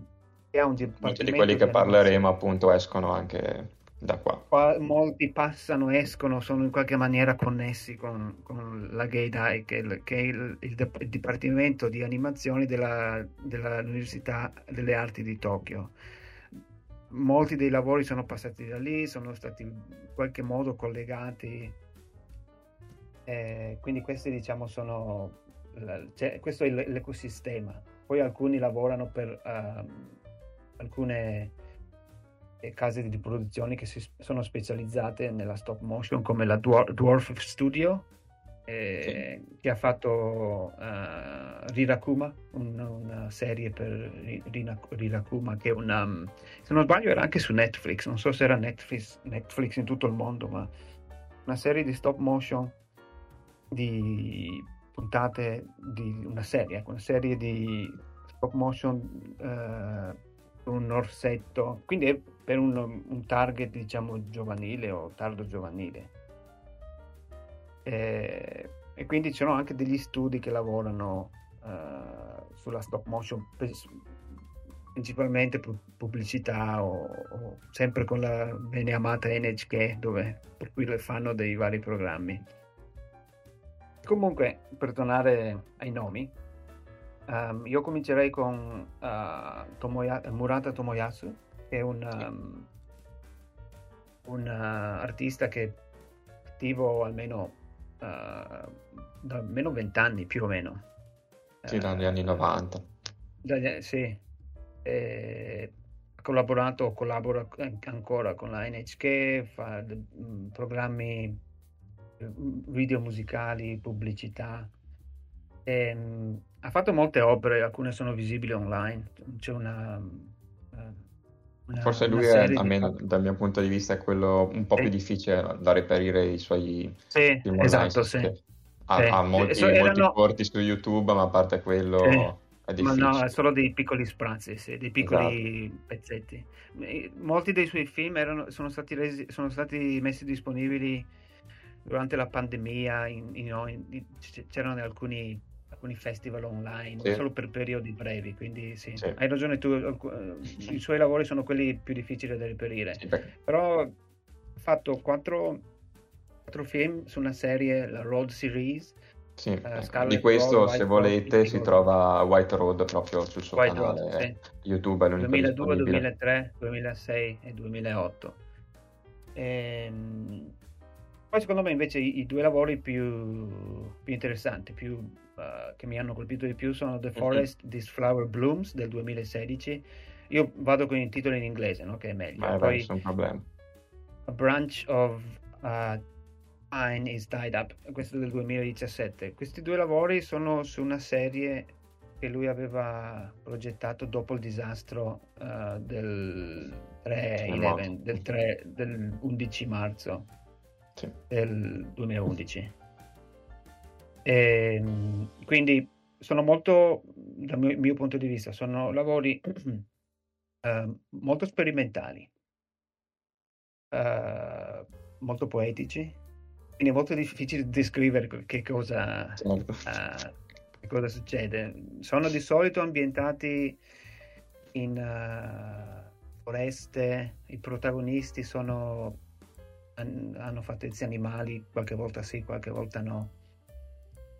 che ha un Molti di quelli che parleremo appunto escono anche da qua. qua. Molti passano, escono, sono in qualche maniera connessi con, con la Geidai, che, è, che è il, il, il, dipartimento di animazione della, dell'Università delle Arti di Tokyo. Molti dei lavori sono passati da lì, sono stati in qualche modo collegati eh, quindi questi diciamo sono, cioè, questo è l'ecosistema. Poi alcuni lavorano per uh, alcune eh, case di produzione che si, sono specializzate nella stop motion come la Dwarf, Dwarf Studio eh, sì. che ha fatto uh, Rirakuma, una, una, serie per Rirakuma che una, se non sbaglio era anche su Netflix, non so se era Netflix, Netflix in tutto il mondo, ma una serie di stop motion di puntate di una serie, ecco, una serie di stop motion eh, un orsetto, quindi è per un, un, target diciamo giovanile o tardo giovanile. E, e quindi ci sono anche degli studi che lavorano uh, sulla stop motion, principalmente pubblicità o, o, sempre con la bene amata NHK dove, per cui le fanno dei vari programmi. Comunque, per tornare ai nomi, um, io comincerei con uh, Tomoya- Murata Tomoyasu, che è un, um, un uh, artista che è attivo almeno da almeno vent'anni più o meno. Sì, dagli anni 90. Dagli, sì. E ha collaborato, collabora ancora con la NHK, fa mh, programmi video musicali, pubblicità. E, ehm, ha fatto molte opere, alcune sono visibili online. C'è una. Una Forse lui, è, almeno di... dal mio punto di vista, è quello un po' più difficile da reperire i suoi sì, esatto, sì. Ha, sì. ha molti, so, erano... molti corti su YouTube, ma a parte quello. Sì. Ma no, è solo dei piccoli sprazzi, sì, dei piccoli esatto. pezzetti. Molti dei suoi film erano, sono, stati resi, sono stati messi disponibili durante la pandemia in, in, in, c'erano alcuni, alcuni, festival online sì. solo per periodi brevi, quindi sì, sì. hai ragione tu, i suoi lavori sono quelli più difficili da reperire, però ha fatto quattro, quattro, film su una serie, la Road Series. Sì. Uh, di questo, Road, se volete, Road, si trova White Road proprio sul suo White canale Road, sì. YouTube. 2002, 2003, 2006 e 2008. Ehm, poi secondo me invece i, i due lavori più, più interessanti, più, uh, che mi hanno colpito di più sono The mhm. Forest, mm-hmm. This Flower Blooms del 2016. Io vado con il titolo in inglese, no? che è meglio. Vai, Poi, vai, problema. A Branch of uh, Pine is Tied Up, questo del 2017. Questi due lavori sono su una serie che lui aveva progettato dopo il disastro uh, del 3-11, del, 3, del 11 marzo sì. del 2011. E, ehm, quindi sono molto, dal mio, mio, punto di vista, sono lavori uh, molto sperimentali, uh, molto poetici, quindi è molto difficile descrivere che cosa, certo. uh, che cosa succede. Sono di solito ambientati in foreste, i protagonisti sono hanno fatto questi animali, qualche volta sì, qualche volta no.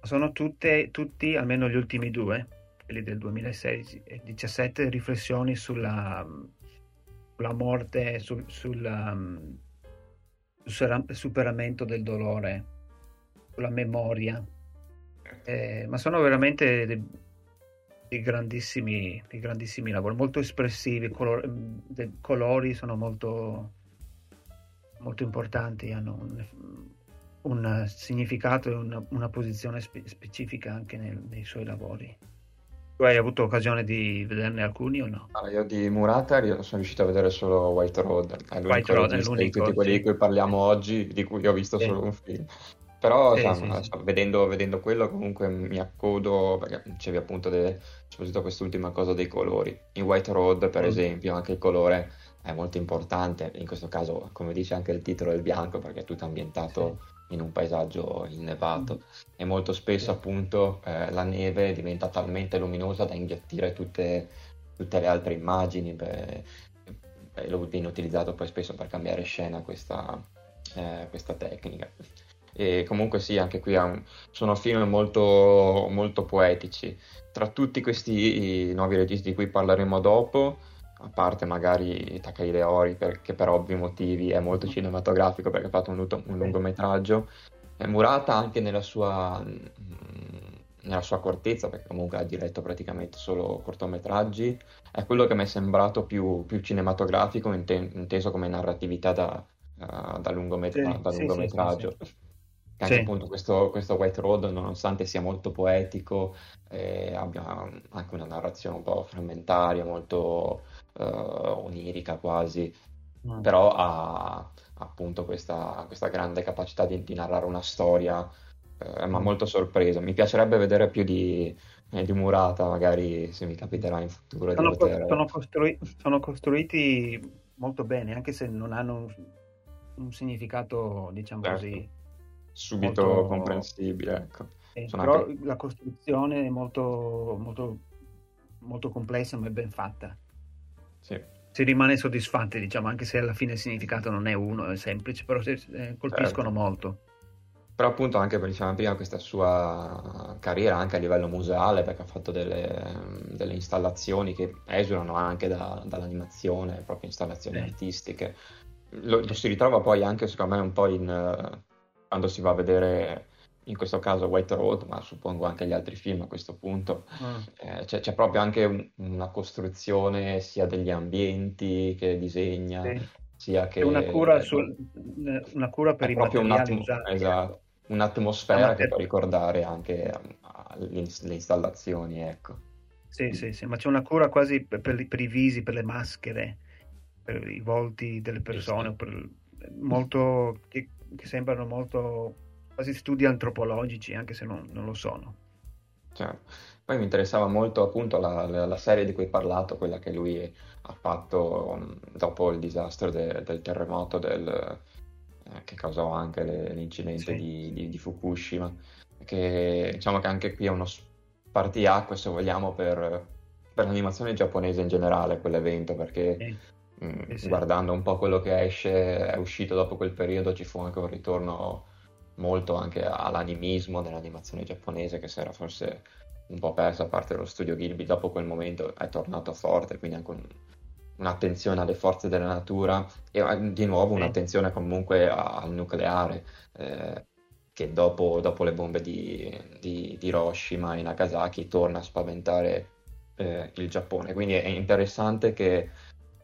Sono tutte, tutti, almeno gli ultimi due, quelli del 2016 e 17 riflessioni sulla, sulla morte, sul, sul um, superamento del dolore, sulla memoria. Eh, ma sono veramente dei, dei, grandissimi, dei grandissimi lavori, molto espressivi, color, colori sono molto, molto importanti, hanno un, un significato e una, una posizione spe- specifica anche nel, nei suoi lavori. Tu hai avuto occasione di vederne alcuni o no? Ah, io di Murata sono riuscito a vedere solo White Road, è l'unico White Road è di l'unico, tutti quelli sì. di cui parliamo oggi, di cui ho visto Sì. solo un film. Però Sì, insomma, sì. vedendo, vedendo quello comunque mi accodo, perché dicevi appunto, de- soprattutto quest'ultima cosa dei colori. In White Road, per Mm. esempio, anche il colore è molto importante, in questo caso, come dice anche il titolo, è il bianco, perché è tutto ambientato in un paesaggio innevato. E molto spesso appunto eh, la neve diventa talmente luminosa da inghiottire tutte, tutte le altre immagini beh, e lo viene utilizzato poi spesso per cambiare scena questa, eh, questa tecnica. E comunque sì anche qui un- sono film molto, molto poetici. Tra tutti questi nuovi registi di cui parleremo dopo a parte magari Takahide Ori per- che per ovvi motivi è molto cinematografico perché ha fatto un, un lungometraggio e Murata anche nella sua, mm, nella sua accortezza perché comunque ha diretto praticamente solo cortometraggi. È quello che mi è sembrato più, più cinematografico inte- inteso come narratività da, eh, da lungometra- Sì, da sì, sì, lungometraggio. sì, Che anche Sì. appunto questo, questo White Road nonostante sia molto poetico eh, abbia anche una narrazione un po' frammentaria molto eh, onirica quasi, Mm. però ha appunto questa, questa grande capacità di, di narrare una storia, eh, ma Mm. molto sorpreso. Mi piacerebbe vedere più di, eh, di Murata, magari se mi capiterà in futuro Sono, poter... sono costrui- sono costruiti molto bene, anche se non hanno un, un significato, diciamo Certo. così, subito molto- comprensibile, ecco. eh, però anche- la costruzione è molto, molto, molto complessa ma è ben fatta. Sì. Si rimane soddisfatti, diciamo, anche se alla fine il significato non è uno, è semplice, però si- eh, colpiscono Certo. molto. Però appunto anche per dicevamo prima questa sua carriera anche a livello museale perché ha fatto delle, delle installazioni che esulano anche da- dall'animazione, proprio installazioni Sì. artistiche. Lo, lo si ritrova poi anche secondo me un po' in, eh, quando si va a vedere in questo caso White Road, ma suppongo anche gli altri film a questo punto. Mm. Eh, c'è, c'è proprio anche un- una costruzione sia degli ambienti che disegna, Sì. sia che... Una cura, sul- una cura per i proprio un materiali usati. esatto, un'atmosfera La che mater- può ricordare anche um, le, installazioni, ecco. Sì, sì, sì, ma c'è una cura quasi per, per i- per i visi, per le maschere, per i volti delle persone, per- molto, che, che sembrano molto quasi studi antropologici, anche se non, non lo sono. Cioè, poi mi interessava molto appunto la, la- la serie di cui hai parlato, quella che lui ha fatto um, dopo il disastro de- del terremoto del, eh, che causò anche le- l'incidente Sì. di, di- di Fukushima, che diciamo che anche qui è uno spartiacque, se vogliamo, per, per l'animazione giapponese in generale, quell'evento, perché Sì, Mm, Sì, sì. guardando un po' quello che esce, è uscito dopo quel periodo, ci fu anche un ritorno molto anche all'animismo nell'animazione giapponese che si era forse un po' persa a parte lo studio Ghibli, dopo quel momento è tornato forte, quindi anche un- un'attenzione alle forze della natura e eh, di nuovo un'attenzione comunque a- al nucleare, eh, che dopo, dopo le bombe di, di- di Hiroshima e Nagasaki torna a spaventare eh, il Giappone. Quindi è interessante che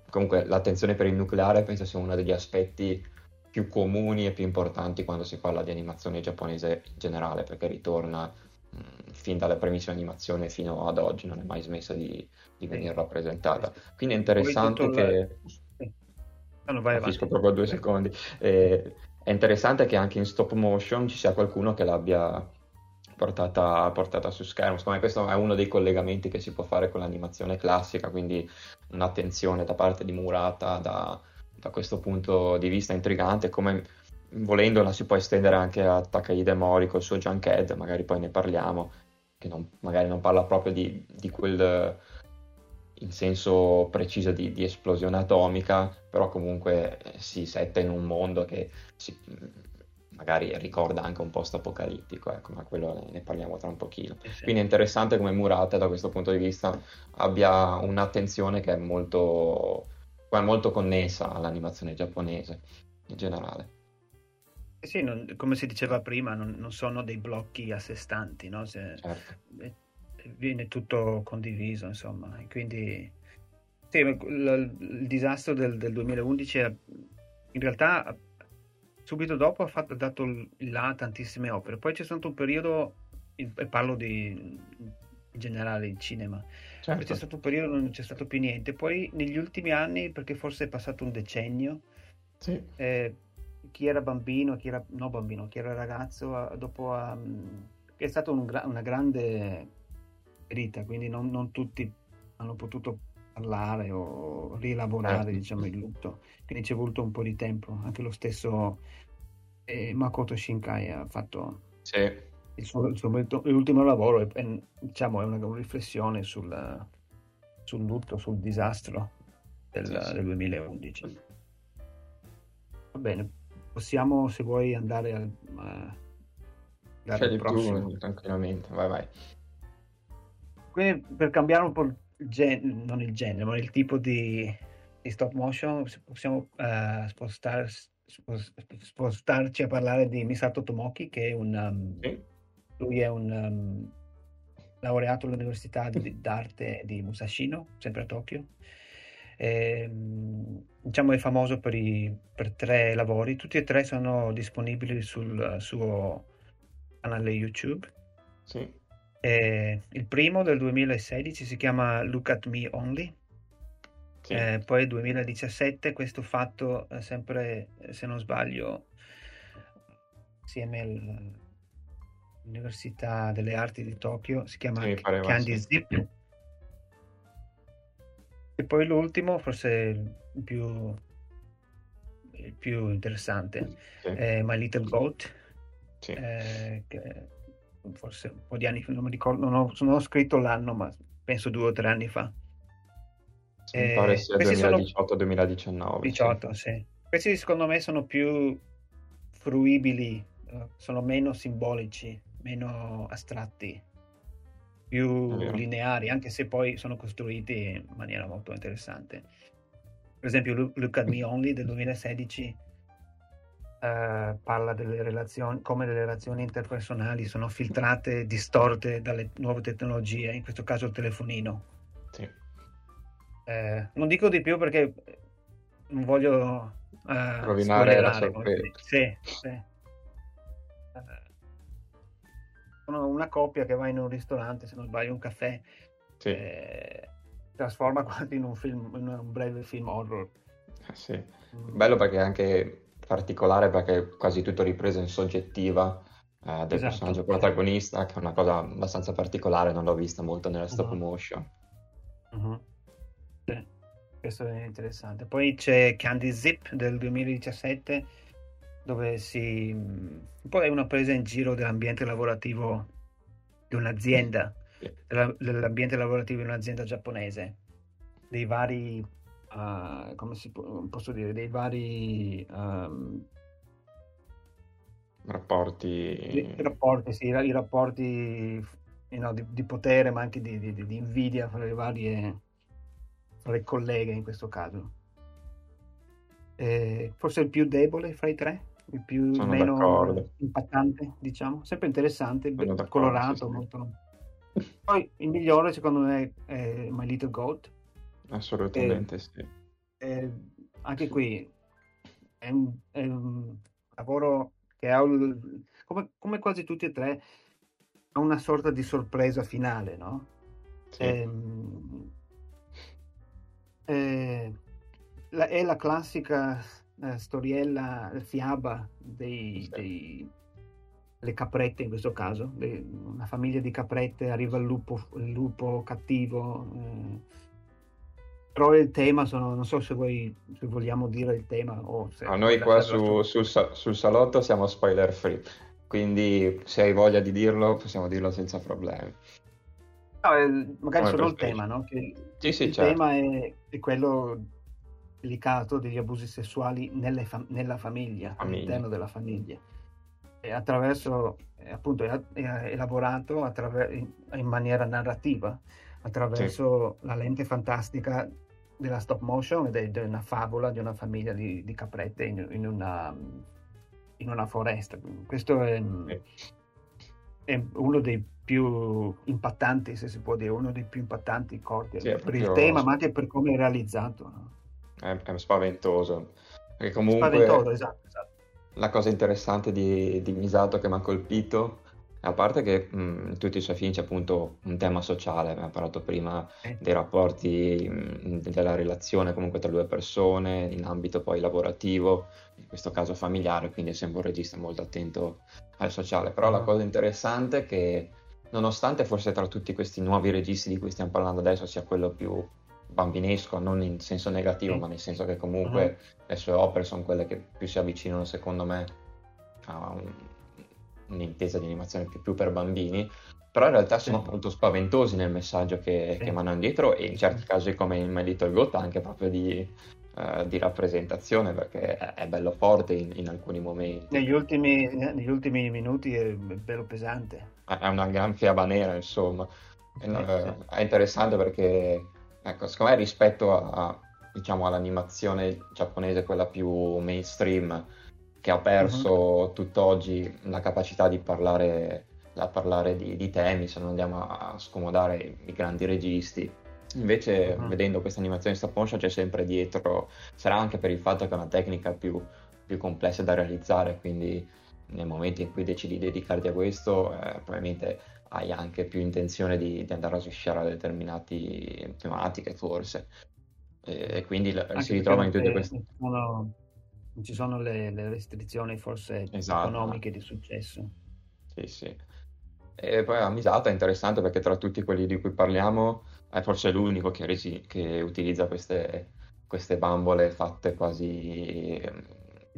comunque l'attenzione per il nucleare penso sia uno degli aspetti più comuni e più importanti quando si parla di animazione giapponese in generale, perché ritorna mh, fin dalle premesse animazione fino ad oggi, non è mai smessa di, di venire rappresentata. Quindi è interessante tutto che... No, no, vai avanti. proprio due secondi. Eh, è interessante che anche in stop motion ci sia qualcuno che l'abbia portata, portata su schermo. Secondo me questo è uno dei collegamenti che si può fare con l'animazione classica, quindi un'attenzione da parte di Murata da, da questo punto di vista intrigante, come volendo la si può estendere anche a Takahide Mori col suo Junkhead, magari poi ne parliamo, che non- magari non parla proprio di, di quel in senso preciso di, di esplosione atomica, però comunque eh, si setta in un mondo che si- magari ricorda anche un post-apocalittico, ecco, ma quello ne parliamo tra un pochino. Sì. Quindi è interessante come Murata da questo punto di vista abbia un'attenzione che è molto, molto connessa all'animazione giapponese in generale. Eh Sì, non- come si diceva prima, non, non sono dei blocchi a sé stanti, no? Se- Certo. eh, viene tutto condiviso, insomma. E quindi sì, il, il disastro del, del 2011 ha- in realtà subito dopo ha, fatto, ha dato là tantissime opere. Poi c'è stato un periodo, e parlo di, in generale in cinema, Certo. c'è stato un periodo non c'è stato più niente. Poi negli ultimi anni, perché forse è passato un decennio, Sì. eh, chi era bambino, chi era no bambino, chi era ragazzo, dopo ha, è stata un una grande ferita, quindi non, non tutti hanno potuto parlare o rielaborare, Certo. diciamo, il lutto. Quindi ci è voluto un po' di tempo. Anche lo stesso eh, Makoto Shinkai ha fatto Sì. Il suo, il suo ultimo- l'ultimo lavoro, è, è, diciamo, è una, una riflessione sul, sul lutto, sul disastro del, Sì, sì. del 2011. Va bene, possiamo se vuoi andare al, a- dare al Scegli prossimo. tu tranquillamente, vai vai. Quindi per cambiare un po' il gen- non il genere, ma il tipo di, di stop motion, possiamo eh, spostar- spos- spostarci a parlare di Misato Tomoki, che è un, um, Sì. Lui è un um, laureato all'Università di- d'Arte di Musashino, sempre a Tokyo. Ehm, diciamo è famoso per, i, per tre lavori, tutti e tre sono disponibili sul suo canale YouTube. Sì. Eh, il primo del 2016 si chiama Look at Me Only, Sì. eh, poi 2017 questo fatto eh, sempre, se non sbaglio, assieme al- all'Università delle Arti di Tokyo, si chiama Sì, Candy sì. Zip. E poi l'ultimo, forse il più, il più interessante, Sì. è My Little Goat Sì. eh, che forse un po' di anni fa, non mi ricordo, non ho, non ho scritto l'anno, ma penso due o tre anni fa. Sì, mi pare eh, sia questi sono- 2018-2019. 18, sì. Questi secondo me sono più fruibili, eh, sono meno simbolici, meno astratti, più lineari, anche se poi sono costruiti in maniera molto interessante. Per esempio, Look, at Me Only del 2016 eh, parla delle relazioni, come le relazioni interpersonali sono filtrate, distorte dalle nuove tecnologie, in questo caso il telefonino. Sì. Eh, non dico di più perché non voglio eh, Rovinare la sorpresa. Sì, sì. Sono una coppia che va in un ristorante, se non sbaglio, un caffè, Sì. eh, trasforma quasi in un film, in un breve film horror. Eh, sì. Mm. Bello perché è anche particolare perché è quasi tutto ripreso in soggettiva eh, del Esatto. personaggio protagonista, che è una cosa abbastanza particolare, non l'ho vista molto nella stop Mhm. motion. Mhm. Sì, questo è interessante. Poi c'è Candy Zip del 2017, dove si... un po' è una presa in giro dell'ambiente lavorativo di un'azienda, dell'ambiente lavorativo di un'azienda giapponese, dei vari, ah, come si può, posso dire, dei vari ehm, Rapporti... i rapporti, sì, i rapporti you know, di, di potere, ma anche di, di- di invidia fra le varie fra le colleghe in questo caso. Eh, forse il più debole fra i tre, il più Sono meno d'accordo. impattante, diciamo, sempre interessante, be- colorato, sì, sì. molto. Poi il migliore secondo me è My Little Goat. Assolutamente sì. Eh, anche qui è un, è un lavoro che ha come, come quasi tutti e tre ha una sorta di sorpresa finale, no? Sì. Ehm, eh, è la classica eh, storiella, fiaba dei, Sì. dei- le caprette in questo caso, le- una famiglia di caprette, arriva il lupo, il lupo cattivo. eh, però il tema sono, non so se, voi, se vogliamo dire il tema o se No, noi qua su- sul, sul salotto siamo spoiler free, quindi se hai voglia di dirlo possiamo dirlo senza problemi. No, eh, magari Come solo il tema, no? Che Sì, sì, il certo. tema è, è quello delicato degli abusi sessuali fam- nella famiglia, Famiglia. all'interno della famiglia. è attraverso, appunto, è, è elaborato attraver- in maniera narrativa attraverso sì. la lente fantastica della stop motion ed è di una favola di una famiglia di, di caprette in, in, una, in, una, foresta. Questo è, sì. è, uno dei più impattanti, se si può dire, uno dei più impattanti corti sì, per il tema, ma anche per come è realizzato. No? È, spaventoso. Perché comunque spaventoso, esatto, esatto. La cosa interessante di, di Misato che mi ha colpito a parte che mh, tutti i suoi film c'è appunto un tema sociale, abbiamo parlato prima dei rapporti, mh, della relazione comunque tra due persone, in ambito poi lavorativo, in questo caso familiare, quindi è sempre un regista molto attento al sociale. Però la cosa interessante è che nonostante forse tra tutti questi nuovi registi di cui stiamo parlando adesso sia quello più bambinesco, non in senso negativo, ma nel senso che comunque uh-huh. le sue opere sono quelle che più si avvicinano secondo me a un un'intesa di animazione più, più per bambini, però in realtà sono sì. molto spaventosi nel messaggio che, sì. che mandano dietro e in certi casi come in My Little Goat anche proprio di, uh, di rappresentazione perché è, è bello forte in, in, alcuni momenti. Negli ultimi, negli ultimi minuti è bello pesante. È una gran fiaba nera insomma. Sì, è, è interessante perché ecco, secondo me rispetto a, diciamo, all'animazione giapponese, quella più mainstream, che ha perso uh-huh. tutt'oggi la capacità di parlare, parlare di, di, temi, se non andiamo a scomodare i, grandi registi. Invece, uh-huh. vedendo questa animazione stop motion, c'è sempre dietro, sarà anche per il fatto che è una tecnica più, più complessa da realizzare, quindi nel momento in cui decidi di dedicarti a questo, eh, probabilmente hai anche più intenzione di, di andare a sviscerare determinate tematiche, forse. E, quindi anche si ritrovano in tutte queste. Non ci sono le, le restrizioni forse esatto. economiche di successo. Sì, sì. E poi la Misata è interessante perché tra tutti quelli di cui parliamo è forse l'unico che, resi- che utilizza queste, queste, bambole fatte quasi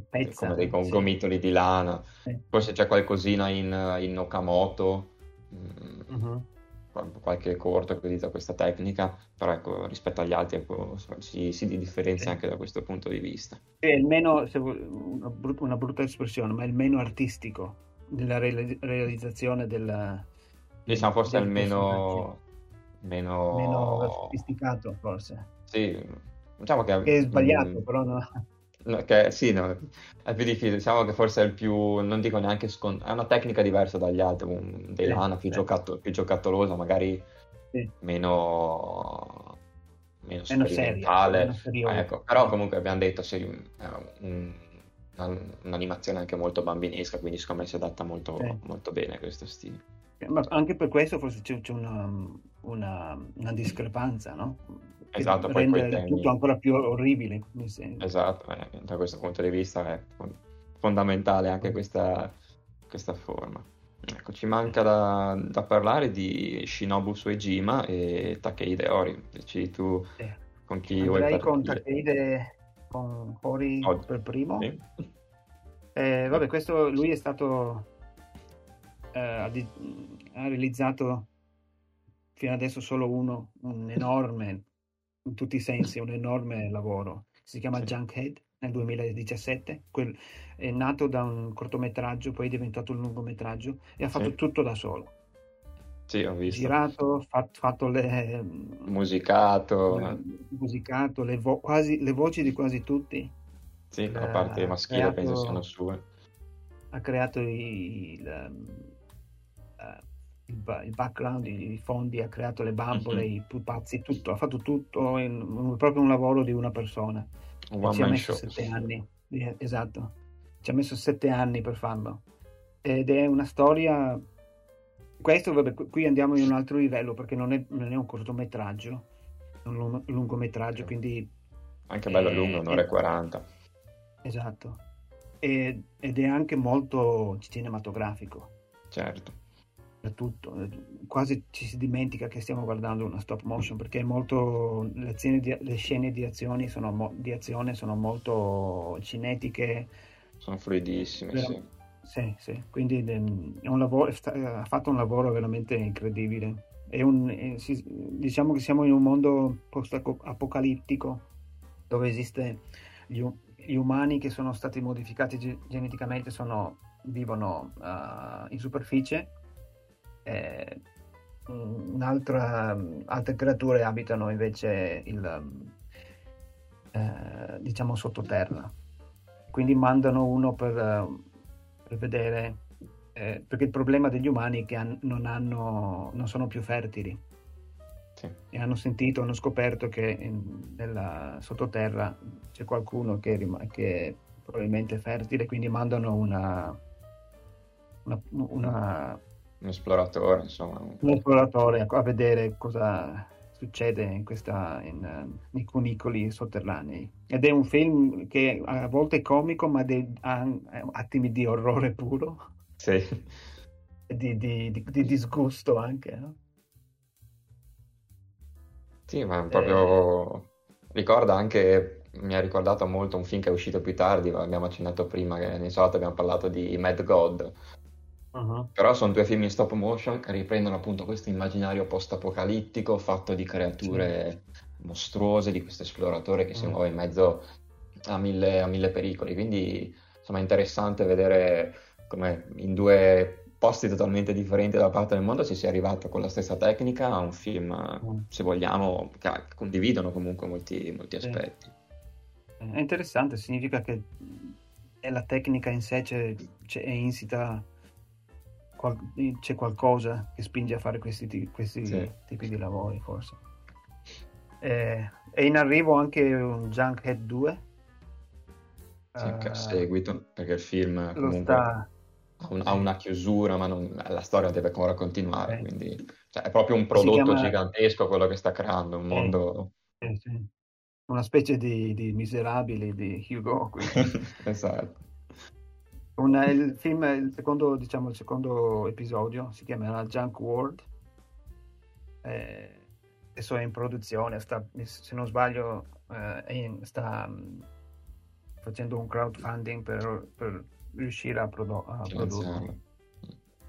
Pezza, come dei sì. gomitoli di lana. Sì. Forse c'è qualcosina in, in Okamoto. Uh-huh qualche corto che utilizza questa tecnica, però ecco, rispetto agli altri ecco, si, si, differenzia anche da questo punto di vista. È il meno, una, brutta, una brutta espressione, ma è il meno artistico nella re- realizzazione del... Diciamo forse è il meno, meno... meno... sofisticato, forse. Sì, diciamo che... che è sbagliato, mh, mm, però no. Che, sì, no, è più difficile, diciamo che forse è il più, non dico neanche scontato, è una tecnica diversa dagli altri, un, dei sì, lana più, sì. giocato, più giocattolosa, magari sì. meno, meno, meno sperimentale, serio, meno ecco, però comunque abbiamo detto sì, è un, un'animazione anche molto bambinesca, quindi secondo me si adatta molto, molto bene a questo stile. Ma anche per questo forse c'è, c'è una, una, una discrepanza, no? Esatto, poi rende tutto ancora più orribile. Esatto, eh, da questo punto di vista è fondamentale anche questa, questa forma. Ecco, ci manca da, da, parlare di Shinobu Suejima e Takehide Ori. Decidi tu eh. con chi Andrei vuoi con Takehide, con Ori Oggi. per primo. Sì. Eh, vabbè, questo lui è stato eh, ha realizzato fino adesso solo uno, un enorme in tutti i sensi, un enorme lavoro. Si chiama sì. Junkhead nel 2017, Quel, è nato da un cortometraggio, poi è diventato un lungometraggio e ha fatto sì. tutto da solo. Sì, ho visto. Girato, fatto, fatto le... Musicato. Le, musicato, le, vo- quasi, le, voci di quasi tutti. Sì, la parte maschile creato, penso siano sue. Ha creato il, il, uh, il, il background, i fondi, ha creato le bambole, mm-hmm. i pupazzi, tutto, ha fatto tutto, in, proprio un lavoro di una persona. Un ci ha messo show. sette anni, esatto, ci ha messo sette anni per farlo. Ed è una storia, questo vabbè, qui andiamo in un altro livello perché non è, non è un cortometraggio, è un lungometraggio, quindi... Anche bello è, lungo, un'ora e quaranta. Esatto, ed è anche molto cinematografico. Certo tutto, quasi ci si dimentica che stiamo guardando una stop motion perché è molto, le, di, le scene di azione, sono, di azione sono molto cinetiche. Sono fluidissime, Ver- sì. Sì, sì, quindi lavoro, ha fatto un lavoro veramente incredibile. Un, è, si, diciamo che siamo in un mondo post-apocalittico dove esiste gli, gli umani che sono stati modificati geneticamente sono vivono uh, in superficie, eh, un'altra, altre creature abitano invece il, eh, diciamo sottoterra. Quindi mandano uno per, per vedere, eh, perché il problema degli umani è che han, non, hanno, non sono più fertili. Sì. E hanno sentito, hanno scoperto che in, nella sottoterra c'è qualcuno che, che è probabilmente fertile, quindi mandano una, una, una un esploratore, insomma. Un esploratore a vedere cosa succede in questa, in, uh, nei cunicoli sotterranei. Ed è un film che a volte è comico, ma de, ha attimi di orrore puro. Sì. E di, di, di, di disgusto anche, no? Sì, ma proprio... Eh... Ricorda anche mi ha ricordato molto un film che è uscito più tardi, abbiamo accennato prima, che nel salotto abbiamo parlato di Mad God, Uh-huh. Però sono due film in stop motion che riprendono appunto questo immaginario post-apocalittico fatto di creature mostruose, di questo esploratore che si muove in mezzo a mille, a mille pericoli. Quindi insomma è interessante vedere come in due posti totalmente differenti dalla parte del mondo si sia arrivato con la stessa tecnica a un film, uh-huh. se vogliamo, che condividono comunque molti, molti aspetti. È interessante, significa che la tecnica in sé c'è, c'è, è insita qual- c'è qualcosa che spinge a fare questi, questi sì. tipi di lavori, forse. Eh, è in arrivo anche un Junkhead 2. Sì, uh, a seguito, perché il film comunque sta... ha, un, ha, una chiusura, ma non, la storia deve ancora continuare, okay. quindi cioè, è proprio un prodotto chiama... gigantesco quello che sta creando, un mondo... Sì, sì. Una specie di, di miserabili di Hugo. esatto. Un, il film, il secondo, diciamo, il secondo episodio si chiamerà Junk World. Eh, adesso è in produzione, sta, se non sbaglio, eh, in, sta um, facendo un crowdfunding per, per riuscire a, prodo- a produrlo.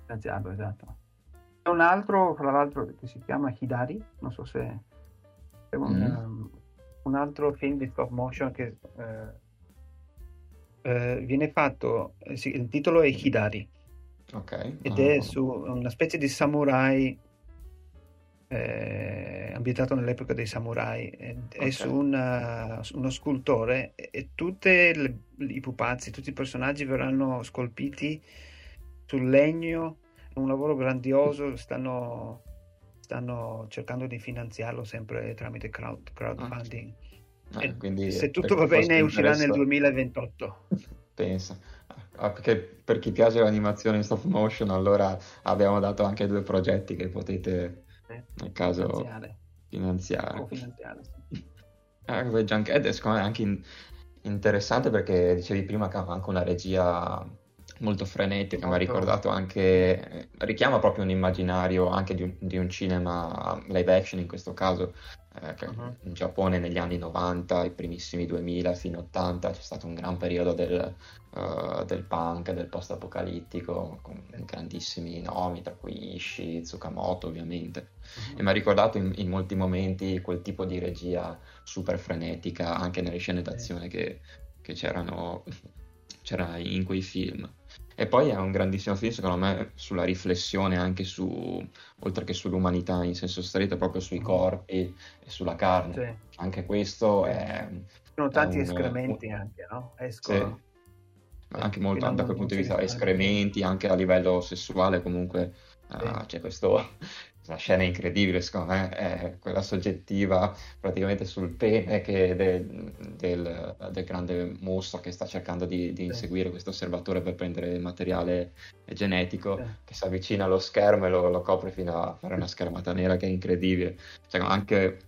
Finanziarlo, esatto. C'è un altro, fra l'altro, che si chiama Hidari, non so se è un, mm. um, un altro film di stop motion che eh, eh, viene fatto, eh, sì, il titolo è Hidari. Ok. Ed oh. è su una specie di samurai eh, ambientato nell'epoca dei samurai. È, okay. è su una, uno scultore e tutti i pupazzi, tutti i personaggi verranno scolpiti sul legno. È un lavoro grandioso, stanno, stanno cercando di finanziarlo sempre tramite crowd, crowdfunding. Ah. Eh, quindi, se tutto va bene uscirà nel 2028. Pensa. Ah, perché per chi piace l'animazione in stop motion, allora abbiamo dato anche due progetti che potete, eh, nel caso, finanziare. finanziare. finanziare sì. eh, Junkhead è anche in, interessante perché dicevi prima che aveva anche una regia molto frenetica, mi ha ricordato anche, richiama proprio un immaginario anche di un, di un cinema live action in questo caso, eh, che uh-huh. in Giappone negli anni 90, i primissimi 2000 fino 80 c'è stato un gran periodo del, uh, del punk, del post-apocalittico, con grandissimi nomi, tra cui Ishii, Tsukamoto ovviamente, uh-huh. e mi ha ricordato in, in, molti momenti quel tipo di regia super frenetica anche nelle scene d'azione che, che c'erano c'era in quei film. E poi è un grandissimo film, secondo me, sulla riflessione anche su, oltre che sull'umanità in senso stretto, proprio sui mm. corpi e sulla carne. Sì. Anche questo è... Sono tanti un, escrementi un... anche, no? Escono. Sì. Anche molto da quel punto di vista, escrementi, anche a livello sessuale comunque uh, c'è questo una scena incredibile, secondo me, è quella soggettiva praticamente sul pene che del, del, del, grande mostro che sta cercando di, di inseguire questo osservatore per prendere il materiale genetico, che si avvicina allo schermo e lo, lo, copre fino a fare una schermata nera che è incredibile. C'è anche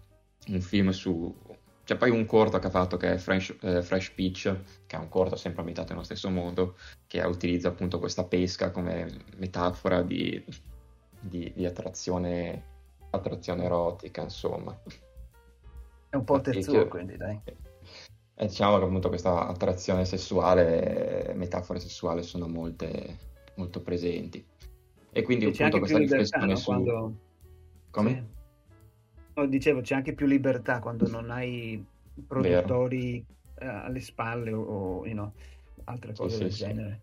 un film su... C'è poi un corto che ha fatto che è Fresh, eh, Fresh Peach, che è un corto sempre ambientato nello stesso mondo, che utilizza appunto questa pesca come metafora di di, di attrazione, attrazione erotica, insomma. È un po' terzo, quindi dai. E diciamo che appunto questa attrazione sessuale, metafore sessuali sono molte, molto presenti. E quindi e appunto questa riflessione no? su... Quando... Come? Sì. No, dicevo, c'è anche più libertà quando non hai produttori uh, alle spalle o, o you know, altre cose sì, del sì, genere.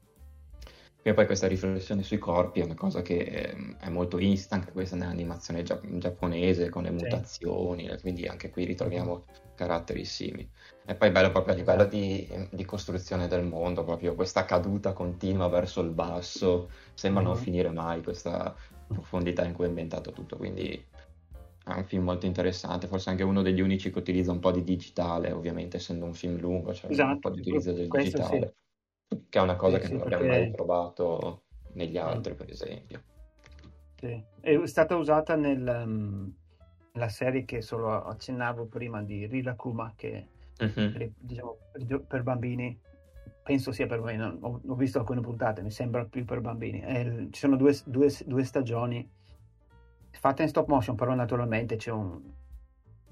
E poi questa riflessione sui corpi è una cosa che ehm, è molto instant, anche questa nell'animazione gia- giapponese con le mutazioni, quindi anche qui ritroviamo caratteri simili. E poi bello proprio a livello di, di costruzione del mondo, proprio questa caduta continua verso il basso, sembra non Mhm. finire mai questa profondità in cui è ambientato tutto, quindi è un film molto interessante, forse anche uno degli unici che utilizza un po' di digitale, ovviamente essendo un film lungo, c'è un Esatto, po' di utilizzo del questo sì. Che è una cosa Sì, che sì, non abbiamo mai trovato negli mm, altri, per esempio. sì. È stata usata nel, um, nella serie che solo accennavo prima di Rilakkuma, che Mhm. per, diciamo, per, bambini, penso sia per bambini, non- ho, ho visto alcune puntate, mi sembra più per bambini. Il- ci sono due, due- due stagioni fatte in stop motion, però naturalmente c'è un,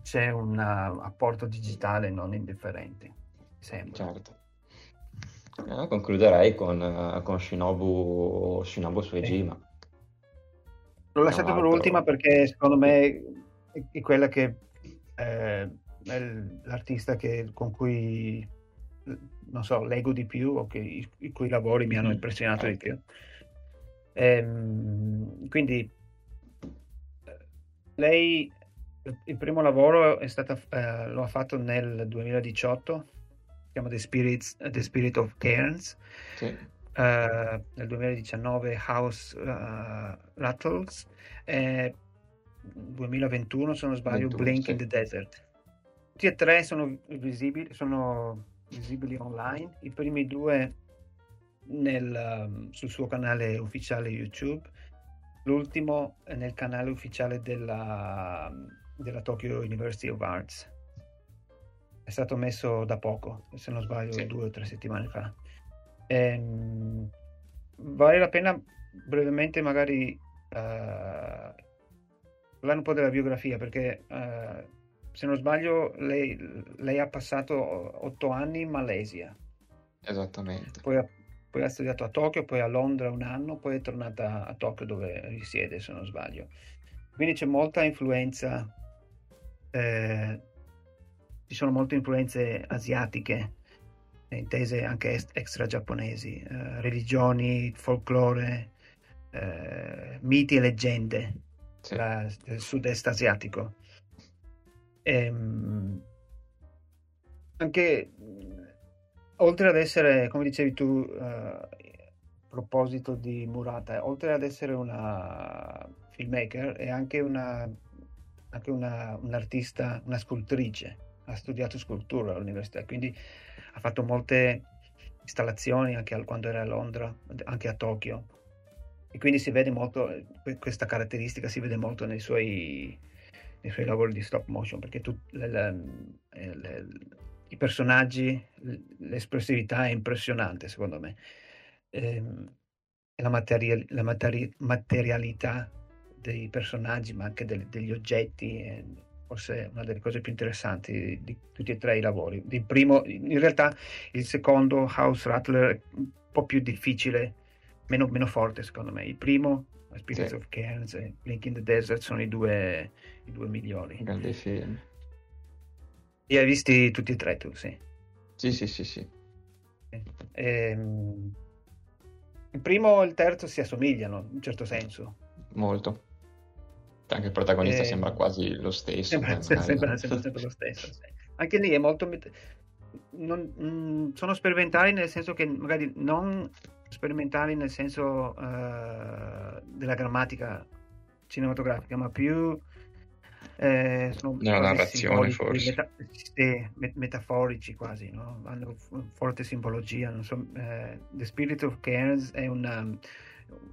c'è un uh, apporto digitale non indifferente, sembra. Certo. Eh, concluderei con, eh, con Shinobu, Shinobu. Suejima, L'ho lasciato per ultima altro... perché secondo me è, quella che eh, è l'artista che- con cui non so, leggo di più o che, i, cui lavori mi hanno Mhm, impressionato di Certo. più. Ehm, quindi lei il primo lavoro è stata, eh, lo ha fatto nel 2018, si chiama The, Spirits, The Spirit of Cairns. Sì, Eh, nel 2019 House eh, Rattles. E 2021 se non sbaglio 21, Blink sì. in the Desert. Tutti e tre sono visibili, sono visibili online. I primi due nel, um, sul suo canale ufficiale YouTube. L'ultimo è nel canale ufficiale della, della Tokyo University of Arts è stato messo da poco se non sbaglio Sì. due o tre settimane fa Ehm, vale la pena brevemente magari eh, parlare un po' della biografia perché eh, se non sbaglio lei, lei ha passato otto anni in Malesia esattamente. poi ha, poi ha studiato a Tokyo poi a Londra un anno poi è tornata a Tokyo dove risiede se non sbaglio quindi c'è molta influenza eh, ci sono molte influenze asiatiche intese anche est- extra giapponesi, eh, religioni, folklore, eh, miti e leggende Sì. la- del sud-est asiatico. Ehm, anche oltre ad essere, come dicevi tu, eh, a proposito di Murata, oltre ad essere una filmmaker, è anche una, anche una, un'artista, una scultrice. Ha studiato scultura all'università, quindi ha fatto molte installazioni anche al- quando era a Londra, anche a Tokyo. E quindi si vede molto, eh, que- questa caratteristica si vede molto nei suoi, nei suoi lavori di stop motion, perché tu- le- le- eh, le- i personaggi, l'espressività è impressionante secondo me. Ehm, e la, materia- la materi- materialità dei personaggi, ma anche del- degli oggetti, è forse una delle cose più interessanti di, tutti e tre i lavori. Il primo, in realtà, il secondo, House Rattler, è un po' più difficile, meno, meno forte secondo me. Il primo, Spirits Sì. of Cairns e Blink in the Desert, sono i due, i due migliori. Grandi film. Li hai visti tutti e tre tu, sì. Sì, sì, sì, sì. Ehm, il primo e il terzo si assomigliano in un certo senso. Molto. Anche il protagonista Eh, sembra quasi lo stesso. Sembra, eh, sembra- sembra sempre lo stesso. sì. Anche lì è molto. met- non- mm, sono sperimentali nel senso che magari non sperimentali nel senso eh, della grammatica cinematografica, ma più eh, sono Nella narrazione, forse. meta- sì, me- metaforici quasi, no? hanno forte simbologia. So, eh, The Spirit of Cairns è una,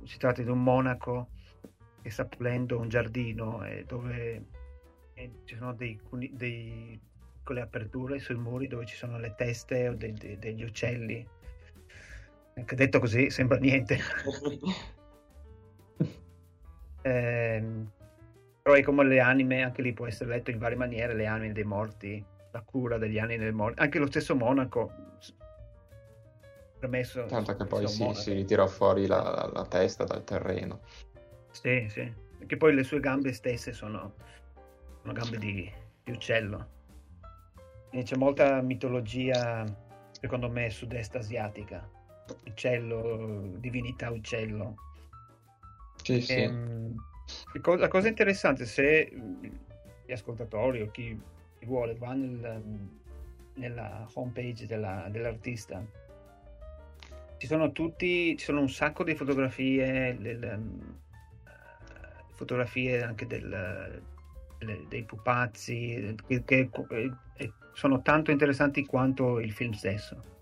si tratta di un monaco che sta pulendo un giardino e dove e ci sono dei, dei piccole aperture sui muri dove ci sono le teste o de- de- degli uccelli. Anche detto così sembra niente. Ehm, però è come le anime, anche lì può essere letto in varie maniere, le anime dei morti, la cura degli animi dei morti. Anche lo stesso monaco, premesso Tanto che poi un si, ritira fuori la, la testa dal terreno. Sì, sì. Perché poi le sue gambe stesse sono, sono gambe di, di uccello. E c'è molta mitologia, secondo me, sud-est asiatica uccello, divinità uccello. Sì, sì. Ehm, la cosa interessante, se gli ascoltatori o chi, chi vuole va nel, nella homepage della, dell'artista, ci sono tutti, ci sono un sacco di fotografie, del, uh, fotografie anche del, le, dei pupazzi, che, che, che, sono tanto interessanti quanto il film stesso.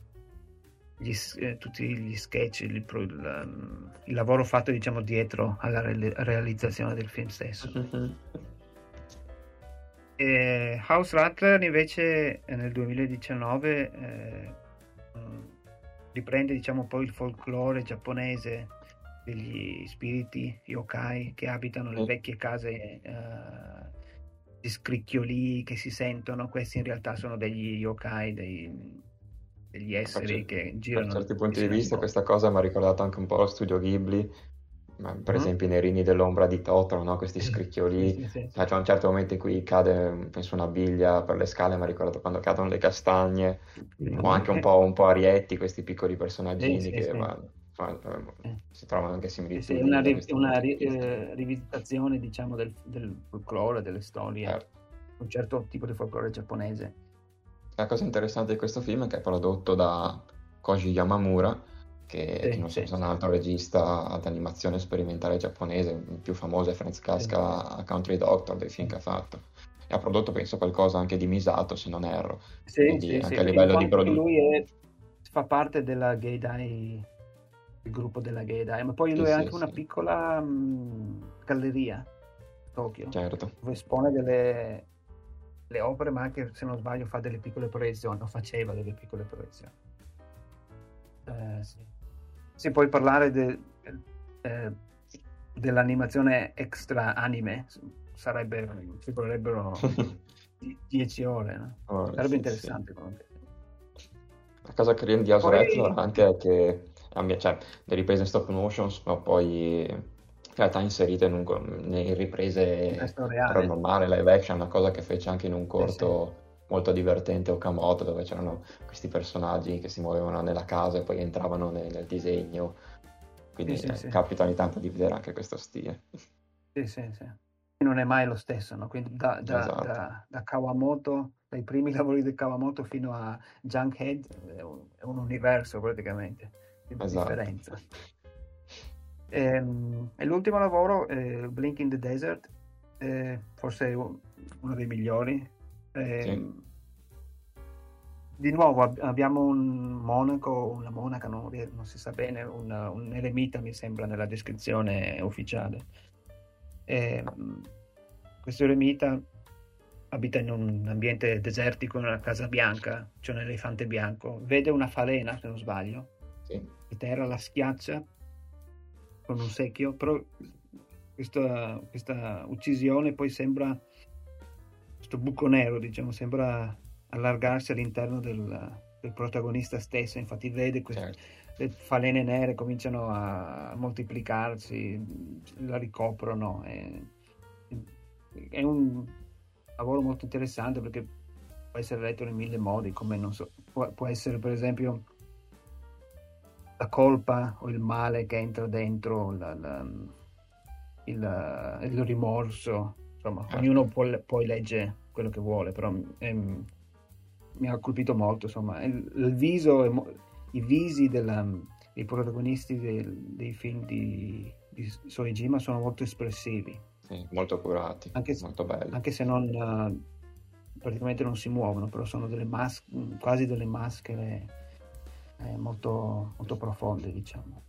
Gli, eh, tutti gli sketch, il, il, il, lavoro fatto diciamo dietro alla re- realizzazione del film stesso. e House Rattler invece nel 2019 eh, riprende diciamo poi il folklore giapponese degli spiriti yokai che abitano le vecchie case uh, di scricchioli che si sentono, questi in realtà sono degli yokai, dei, degli esseri che girano. Da certi punti di vista questa cosa mi ha ricordato anche un po' lo studio Ghibli, per mm. esempio i Nerini dell'ombra di Totoro, no? questi scricchioli, sì, sì, sì. c'è un certo momento in cui cade, penso, una biglia per le scale, mi ha ricordato quando cadono le castagne, mm. o anche un po', un po' Arietti, questi piccoli personaggini che vanno eh, si trovano anche similitudini. Sì, una, ri- una ri- eh, rivisitazione diciamo del, del, folklore, delle storie, certo. un certo tipo di folklore giapponese. La cosa interessante di questo film è che è prodotto da Koji Yamamura, che, sì, non so, sì, è un altro regista d'animazione sperimentale giapponese, il più famoso è Franz Casca a Country Doctor, dei film che ha fatto. E ha prodotto, penso, qualcosa anche di Misato, se non erro. Sì, Quindi anche a livello di produzione. Lui è, fa parte della Gay Dai il gruppo della Gaydai, ma poi lui sì, ha anche sì, una sì. piccola mh, galleria a Tokyo certo. dove espone delle le opere, ma anche se non sbaglio fa delle piccole proiezioni, o faceva delle piccole proiezioni. Eh, sì. Si può parlare de, eh, dell'animazione extra anime, sarebbe, ci vorrebbero 10 ore, no? oh, sarebbe interessante comunque. La cosa di House Poi... anche è che cioè, le riprese in stop motion sono poi in realtà inserite in, un, in riprese normale, live action, una cosa che fece anche in un corto sì, sì. molto divertente Okamoto, dove c'erano questi personaggi che si muovevano nella casa e poi entravano nel, nel disegno. Quindi sì, eh, capita ogni tanto di vedere anche questo stile. Sì, sì, sì. Non è mai lo stesso, no? Quindi da, da, esatto. da, da Kawamoto, dai primi lavori di Kawamoto fino a Junkhead, è un, è un universo praticamente esatto. differenza. E, ehm, e, l'ultimo lavoro, eh, Blink in the Desert, eh, forse uno dei migliori. Eh, sì. Di nuovo ab- abbiamo un monaco, una monaca, non, non si sa bene, una, un eremita mi sembra nella descrizione ufficiale. E, ehm, questo eremita abita in un ambiente desertico, nella Casa Bianca, c'è un elefante bianco, vede una falena, se non sbaglio, sì. la terra la schiaccia con un secchio, però questa, questa uccisione poi sembra, questo buco nero, diciamo, sembra allargarsi all'interno del, del protagonista stesso, infatti vede queste, certo. le falene nere cominciano a moltiplicarsi, la ricoprono. È, è un lavoro molto interessante perché può essere letto in mille modi, come non so, può, può essere per esempio la colpa o il male che entra dentro, la, la, il, il, rimorso, insomma, ah. ognuno può, poi legge quello che vuole, però è, mi ha colpito molto, insomma, il, il viso, i visi della, dei protagonisti del, dei film di, di Soejima sono molto espressivi. Sì, molto curati, anche, molto belli. Anche se non, praticamente non si muovono, però sono delle mas- quasi delle maschere eh, molto, molto profonde, diciamo.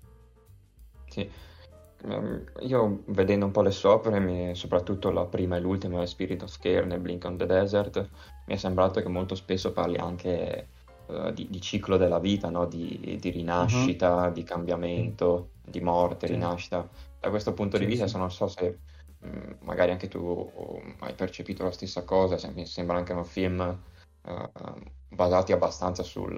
Sì. Ehm, io vedendo un po' le sue opere, soprattutto la prima e l'ultima, Spirit of Care nel Blink on the Desert, mi è sembrato che molto spesso parli anche uh, di, di, ciclo della vita, no? di, di, rinascita, uh-huh. di cambiamento, di morte, sì. rinascita. Da questo punto sì, di vista, sì. non so se mh, mm, magari anche tu hai percepito la stessa cosa, mi sembra anche un film uh, basati abbastanza sul,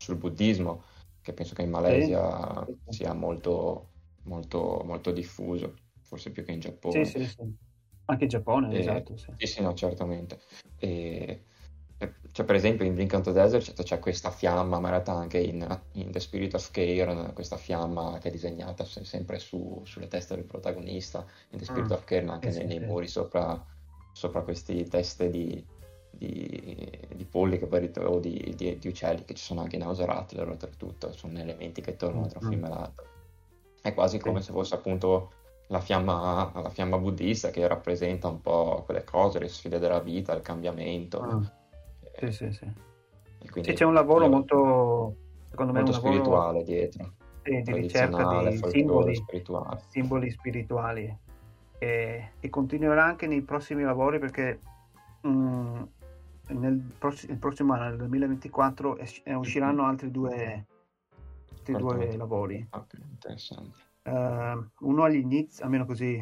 sul buddismo, che penso che in Malesia sì. sia molto, molto, molto diffuso, forse più che in Giappone. Sì, sì, sì. Anche in Giappone, e, esatto. Sì, sì, sì no, certamente. E, cioè, per esempio in Blink the Desert c'è questa fiamma, ma in realtà anche in, in, The Spirit of Care, questa fiamma che è disegnata sempre su, sulle teste del protagonista, in The Spirit mm. of Care anche eh, nei, nei, muri sopra, sopra queste teste di, di, di polli poi, o di, di, di, uccelli che ci sono anche in House Rattler oltretutto, sono elementi che tornano tra un film e l'altro. È quasi come se fosse appunto la fiamma, la fiamma buddista che rappresenta un po' quelle cose, le sfide della vita, il cambiamento. Ah. Sì, sì, sì. sì c'è un lavoro molto, secondo me, molto spirituale dietro. Sì, di ricerca di simboli spirituali. simboli spirituali. E, e, continuerà anche nei prossimi lavori perché mh, mm, nel prossimo, il prossimo anno, nel 2024, es- usciranno altri due, altri due lavori. Interessante. Uh, uno agli inizi, almeno così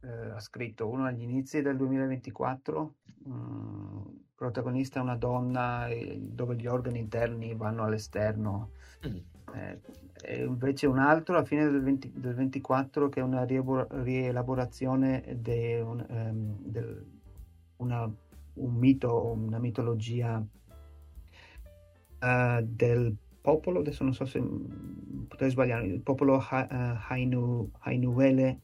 uh, ha scritto, uno agli inizi del 2024, um, protagonista è una donna dove gli organi interni vanno all'esterno. Mm. Eh, e invece un altro a fine del, 20, del 24 che è una rielaborazione di un, um, del, una, un mito, una mitologia uh, del popolo, adesso non so se potrei sbagliare, il popolo ha, uh, Hainu, Hainuele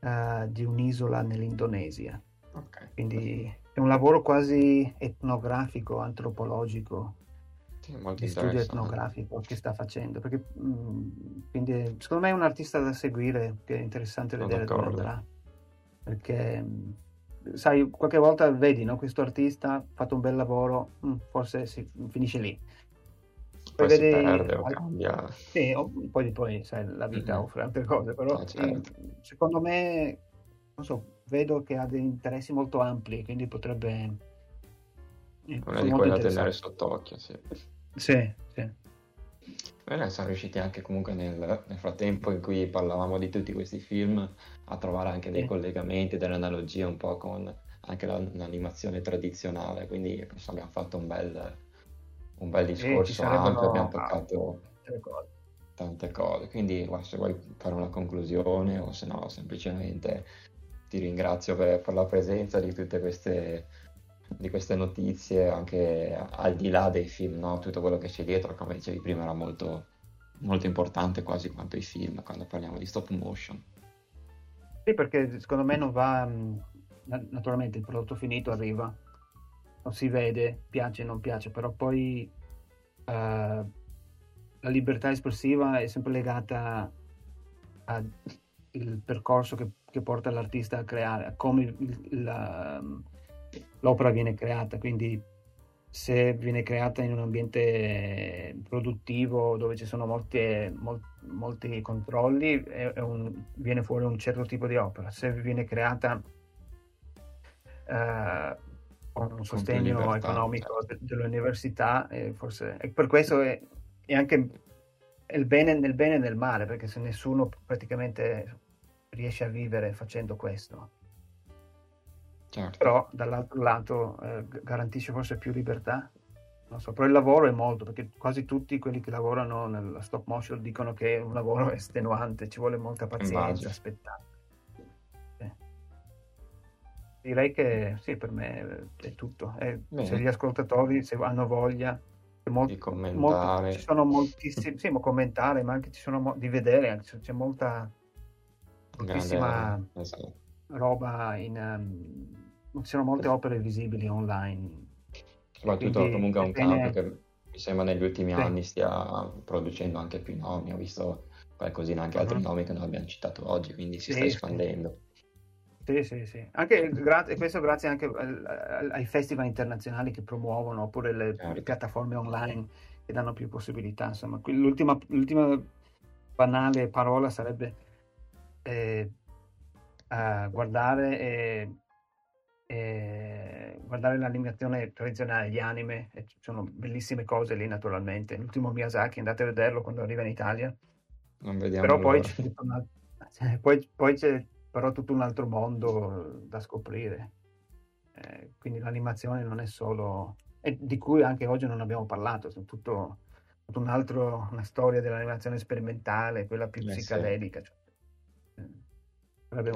uh, di un'isola nell'Indonesia. Okay. Quindi è un lavoro quasi etnografico, antropologico, di studio etnografico che sta facendo. Perché, mh, mm, quindi, secondo me è un artista da seguire, che è interessante Sono vedere d'accordo. dove andrà. Perché, mm, sai, qualche volta vedi no, questo artista ha fatto un bel lavoro, mm, forse si finisce lì. Poi, poi vedi, si perde o cambia. Sì, o, poi, poi sai, la vita mm-hmm. offre altre cose, però eh, certo. secondo me, non so, vedo che ha dei interessi molto ampli, quindi potrebbe... Una di quelle da tenere sott'occhio, sì. Sì, sì. Bene, siamo riusciti anche comunque nel, nel, frattempo in cui parlavamo di tutti questi film a trovare anche dei collegamenti, delle analogie un po' con anche la, l'animazione tradizionale, quindi abbiamo fatto un bel, un bel discorso ampio, abbiamo toccato tante cose. Quindi guarda, se vuoi fare una conclusione o se no semplicemente ti ringrazio per, per la presenza di tutte queste, di queste, notizie, anche al di là dei film, no? tutto quello che c'è dietro, come dicevi prima, era molto, molto importante quasi quanto i film quando parliamo di stop motion. Sì, perché secondo me non va, naturalmente il prodotto finito arriva, non si vede, piace o non piace, però poi uh, la libertà espressiva è sempre legata al percorso che che porta l'artista a creare, a come il, la, l'opera viene creata. Quindi se viene creata in un ambiente produttivo dove ci sono molti, molti, molti controlli, è, è un, viene fuori un certo tipo di opera. Se viene creata eh, con un sostegno libertà, economico certo. dell'università, eh, forse e per questo è, è anche il bene, nel bene e nel male, perché se nessuno praticamente riesce a vivere facendo questo. Certo. Però dall'altro lato eh, garantisce forse più libertà. Non so, però il lavoro è molto, perché quasi tutti quelli che lavorano nella stop motion dicono che è un lavoro estenuante, ci vuole molta pazienza, aspettare. Eh. Direi che sì, per me è tutto. Eh, se gli ascoltatori se hanno voglia molti, di commentare. Molti, ci sono moltissimi, sì, ma commentare, ma anche ci sono di vedere, c'è molta moltissima esatto. roba in... Um, ci sono molte opere visibili online. Soprattutto Quindi, comunque è un bene... campo che mi sembra negli ultimi sì. anni stia producendo anche più nomi, ho visto qualcosina anche uh-huh. altri nomi che non abbiamo citato oggi, quindi si sì, sta espandendo. Sì, sì, sì. Anche gra- questo grazie anche ai festival internazionali che promuovono, oppure le, certo. le piattaforme online che danno più possibilità. Insomma, l'ultima, l'ultima banale parola sarebbe eh, guardare, eh, eh, guardare l'animazione tradizionale, gli anime, ci sono bellissime cose lì naturalmente. L'ultimo Miyazaki, andate a vederlo quando arriva in Italia. Non vediamo però poi c'è, una, cioè, poi, poi c'è, però tutto un altro mondo da scoprire. Eh, quindi l'animazione non è solo... e di cui anche oggi non abbiamo parlato, è tutto, tutto un altro, una storia dell'animazione sperimentale, quella più eh, psicadelica. Sì. Cioè,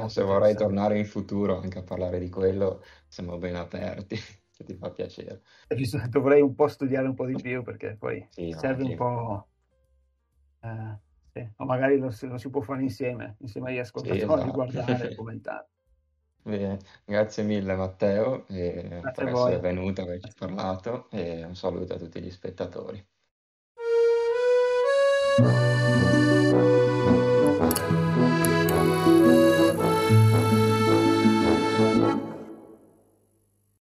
se vorrei tornare in futuro anche a parlare di quello, siamo ben aperti. se ti fa piacere. Dovrei un po' studiare un po' di più perché poi Sì, no, serve un anche- po'... eh, sì. O magari lo, si lo si può fare insieme, insieme agli Sì, ascoltatori, esatto. guardare e commentare. Bene, grazie mille Matteo eh, Grazie per essere venuto, averci parlato e un saluto a tutti gli spettatori.